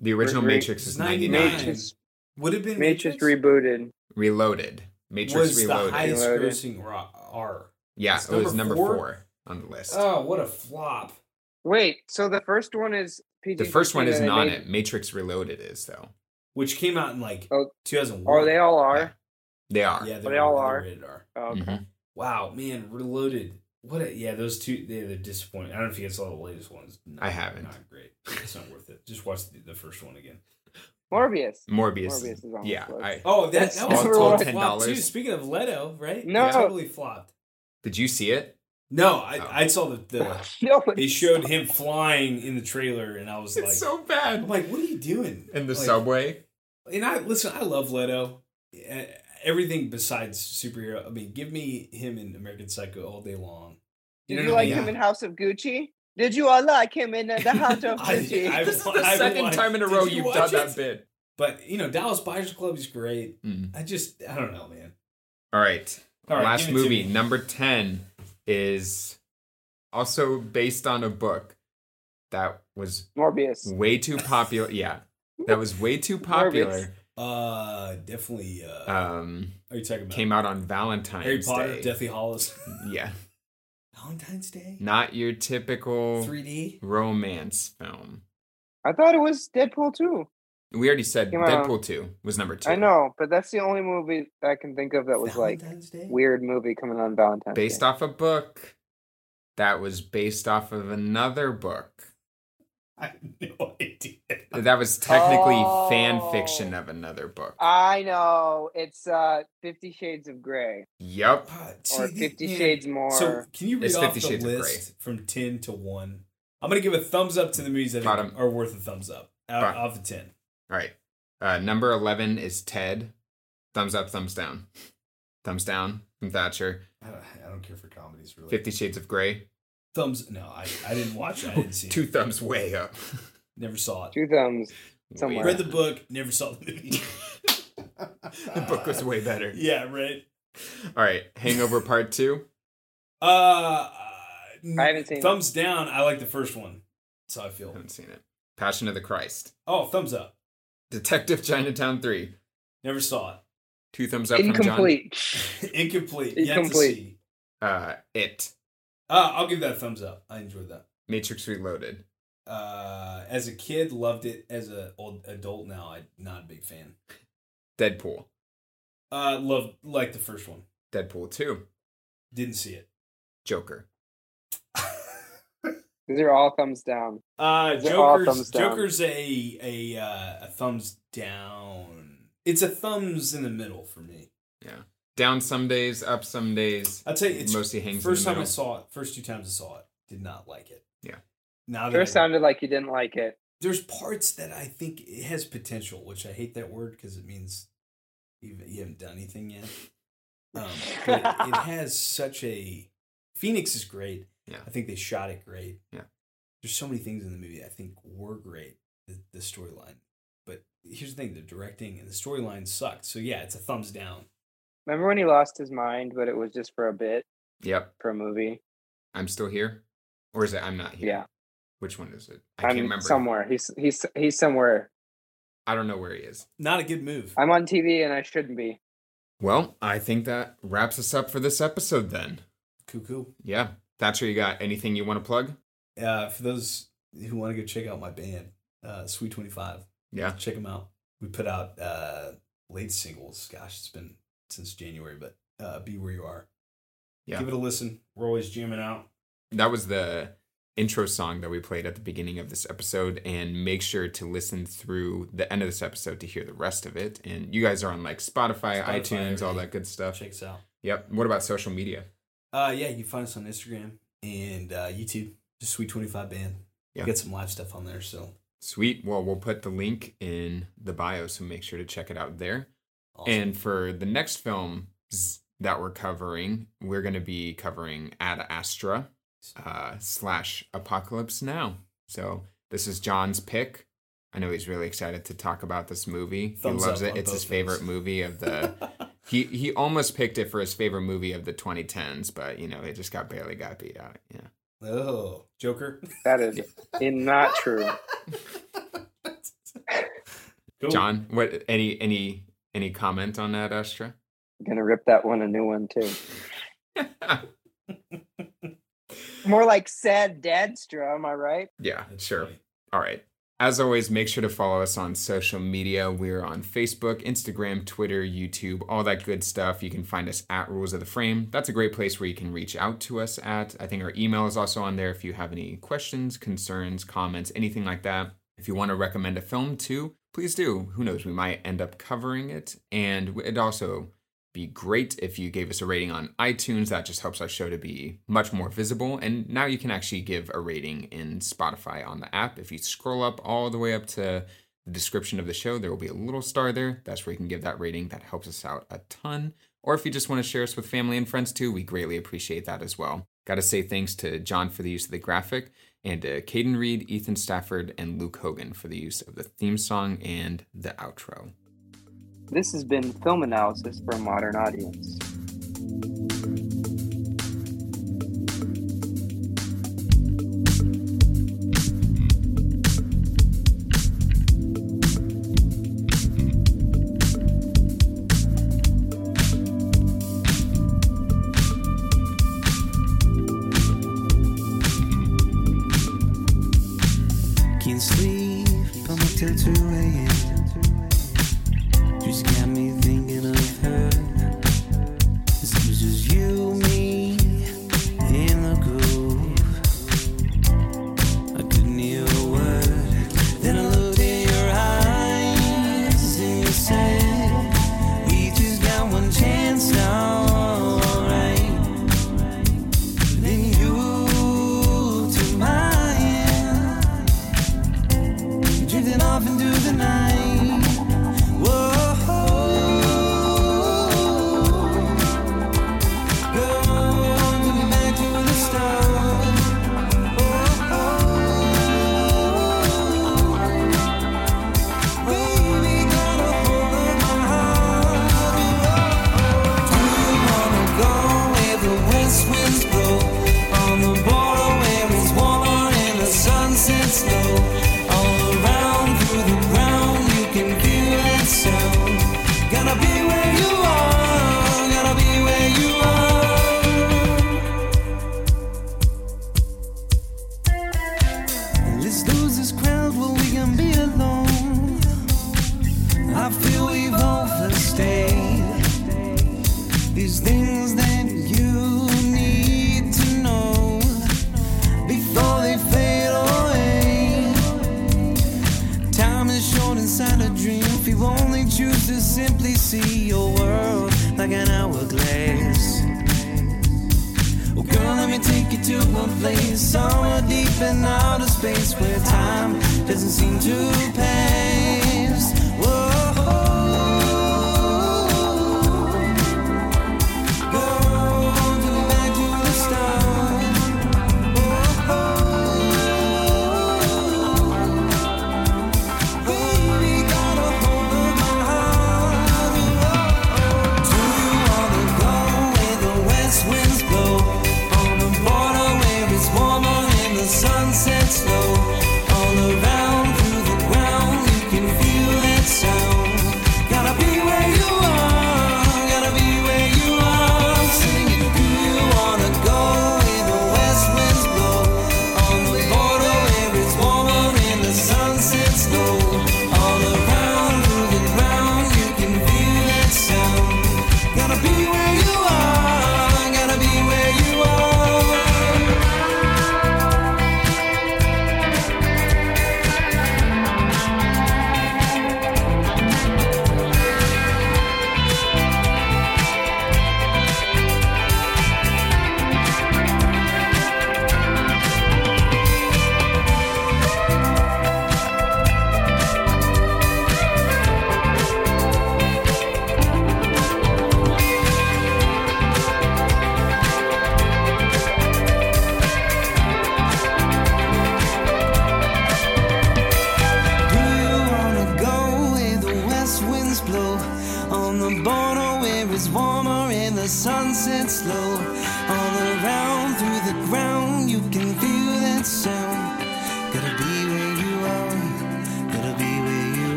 The original Re- Matrix is 99. 99. Matrix, Would have been Matrix Matrix. rebooted. Reloaded. Matrix was Reloaded. the highest Reloaded. grossing ro- R. yeah, It's it was number number four? four? on the list. Oh, what a flop! Wait, so the first one is PG. the first one is not made- it. Matrix Reloaded is though. Which came out in like Oh. two thousand one. Oh, they all are. Yeah. They are. Yeah, they all they're. Rated R. Oh, okay. Mhm. Wow, man, Reloaded. What? A, yeah, those two. They, they're disappointing. I don't know if you guys saw the latest ones. Not- I haven't. Not great. It's not worth it. Just watch the, the first one again. Morbius. Morbius. Morbius is on yeah. I Oh, that, That's that was all- a all total flop too. $10. Speaking of Leto, right? No. It totally flopped. did you see it? No, I, Oh. I saw the, the no, they showed him flying in the trailer, and I was like, It's so I'm bad. like, what are you doing In the Like, subway. And I listen. I love Leto. Everything besides superhero. I mean, give me him in American Psycho all day long. Did know you what I like mean? him in House of Gucci? Did you all like him in uh, the House of I- Gucci? I- This is the I second watched- time in a row you you've watch done that it? bit. But you know, Dallas Buyers Club is great. Mm. I just, I don't know, man. All right. All right, Last give it to movie, number 10, is also based on a book that was Morbius. way too popular. Yeah. That was way too popular. Uh, definitely. Uh, Um, are you talking about came out on Valentine's Harry Potter, Day. Deathly Hallows? yeah, Valentine's Day. not your typical 3D. romance film. I thought it was Deadpool too. We already said Came out- Deadpool 2 was number 2. I know, but that's the only movie I can think of that was like Day. weird movie coming on Valentine's Based Day. Based off a book that was based off of another book. I have no idea. That was technically Oh. fan fiction of another book. I know it's uh Fifty Shades of Grey Yep. Uh, or Fifty man, Shades More. So can you read It's off 50 the Shades of list from ten to one? I'm gonna give a thumbs up to the movies that Bottom. are worth a thumbs up out, Bottom. off of ten. All right. Uh, number 11 is Ted. Thumbs up, thumbs down. Thumbs down from Thatcher. I don't, I don't care for comedies really. Fifty Shades of Grey. Thumbs. No, I, I didn't watch it. I didn't see Two it. thumbs way up. Never saw it. Two thumbs. Way Somewhere. Read the book. Never saw the movie. the book was way better. Yeah, right. All right. Hangover Part 2. Uh, I haven't seen it. Thumbs down. I like the first one. That's how I feel. I haven't seen it. Passion of the Christ. Oh, thumbs up. Detective Chinatown 3. Never saw it. Two thumbs up from John. Incomplete. Incomplete. Yet to see. Uh, it. Uh, I'll give that a thumbs up. I enjoyed that. Matrix Reloaded. Uh, as a kid, loved it. As a old adult now, I'm not a big fan. Deadpool. Uh, loved like the first one. Deadpool 2. Didn't see it. Joker. These are all thumbs down. Uh, They're Joker's thumbs down. Joker's a a uh, a thumbs down. It's a thumbs in the middle for me. Down some days, up some days. I'll tell you, it's Mostly hangs first in the time I saw it. First two times I saw it, did not like it. Yeah. Now that Sure sounded like you didn't like it. there's parts that I think it has potential, which I hate that word because it means you, you haven't done anything yet. Um, but it, it has such a Phoenix is great. Yeah. I think they shot it great. Yeah. There's so many things in the movie I think were great. The, the storyline, but here's the thing: the directing and the storyline sucked. So yeah, it's a thumbs down. Remember when he lost his mind, but it was just for a bit Yep. for a movie? I'm still here. Or is it I'm not here? Yeah, Which one is it? I I'm can't remember. somewhere. He's he's he's somewhere. I don't know where he is. Not a good move. I'm on TV and I shouldn't be. Well, I think that wraps us up for this episode then. Cuckoo. Yeah. Thatcher, you got anything you want to plug? Uh, for those who want to go check out my band, uh, Sweet Twenty Five. Yeah. check them out. We put out uh late singles. Gosh, it's been since January, but uh be where you are. Yeah. Give it a listen. We're always jamming out. That was the intro song that we played at the beginning of this episode. And make sure to listen through the end of this episode to hear the rest of it. And you guys are on like Spotify, Spotify, iTunes, all that good stuff. Check us out. Yep. What about social media? Uh yeah, you find us on Instagram and uh YouTube. Just Sweet Twenty Five Band. Yeah. Get some live stuff on there. So Sweet. Well, we'll put the link in the bio, so make sure to check it out there. Awesome. And for the next film that we're covering, we're going to be covering Ad Astra uh, slash Apocalypse Now. So this is John's pick. I know he's really excited to talk about this movie. Thumbs he loves it. It's his both favorite those. movie of the. he he almost picked it for his favorite movie of the 2010s, but you know it just got barely got beat out. Yeah. oh, Joker. That is in not true. Cool. John, what any any any comment on that, Astra? I'm gonna rip that one a new one too. More like sad Dadstra, am I right? yeah, That's sure. funny. All right. As always, make sure to follow us on social media. We're on Facebook, Instagram, Twitter, YouTube, all that good stuff. You can find us at Rules of the Frame. That's a great place where you can reach out to us at. I think our email is also on there if you have any questions, concerns, comments, anything like that. If you want to recommend a film too, please do. Who knows, we might end up covering it. And it'd also be great if you gave us a rating on iTunes. That just helps our show to be much more visible. And now you can actually give a rating in Spotify on the app. If you scroll up all the way up to the description of the show, there will be a little star there. That's where you can give that rating. That helps us out a ton. Or if you just want to share us with family and friends too, we greatly appreciate that as well. Got to say thanks to John for the use of the graphic, and to Caden Reed, Ethan Stafford, and Luke Hogan for the use of the theme song and the outro. This has been Film Analysis for a Modern Audience.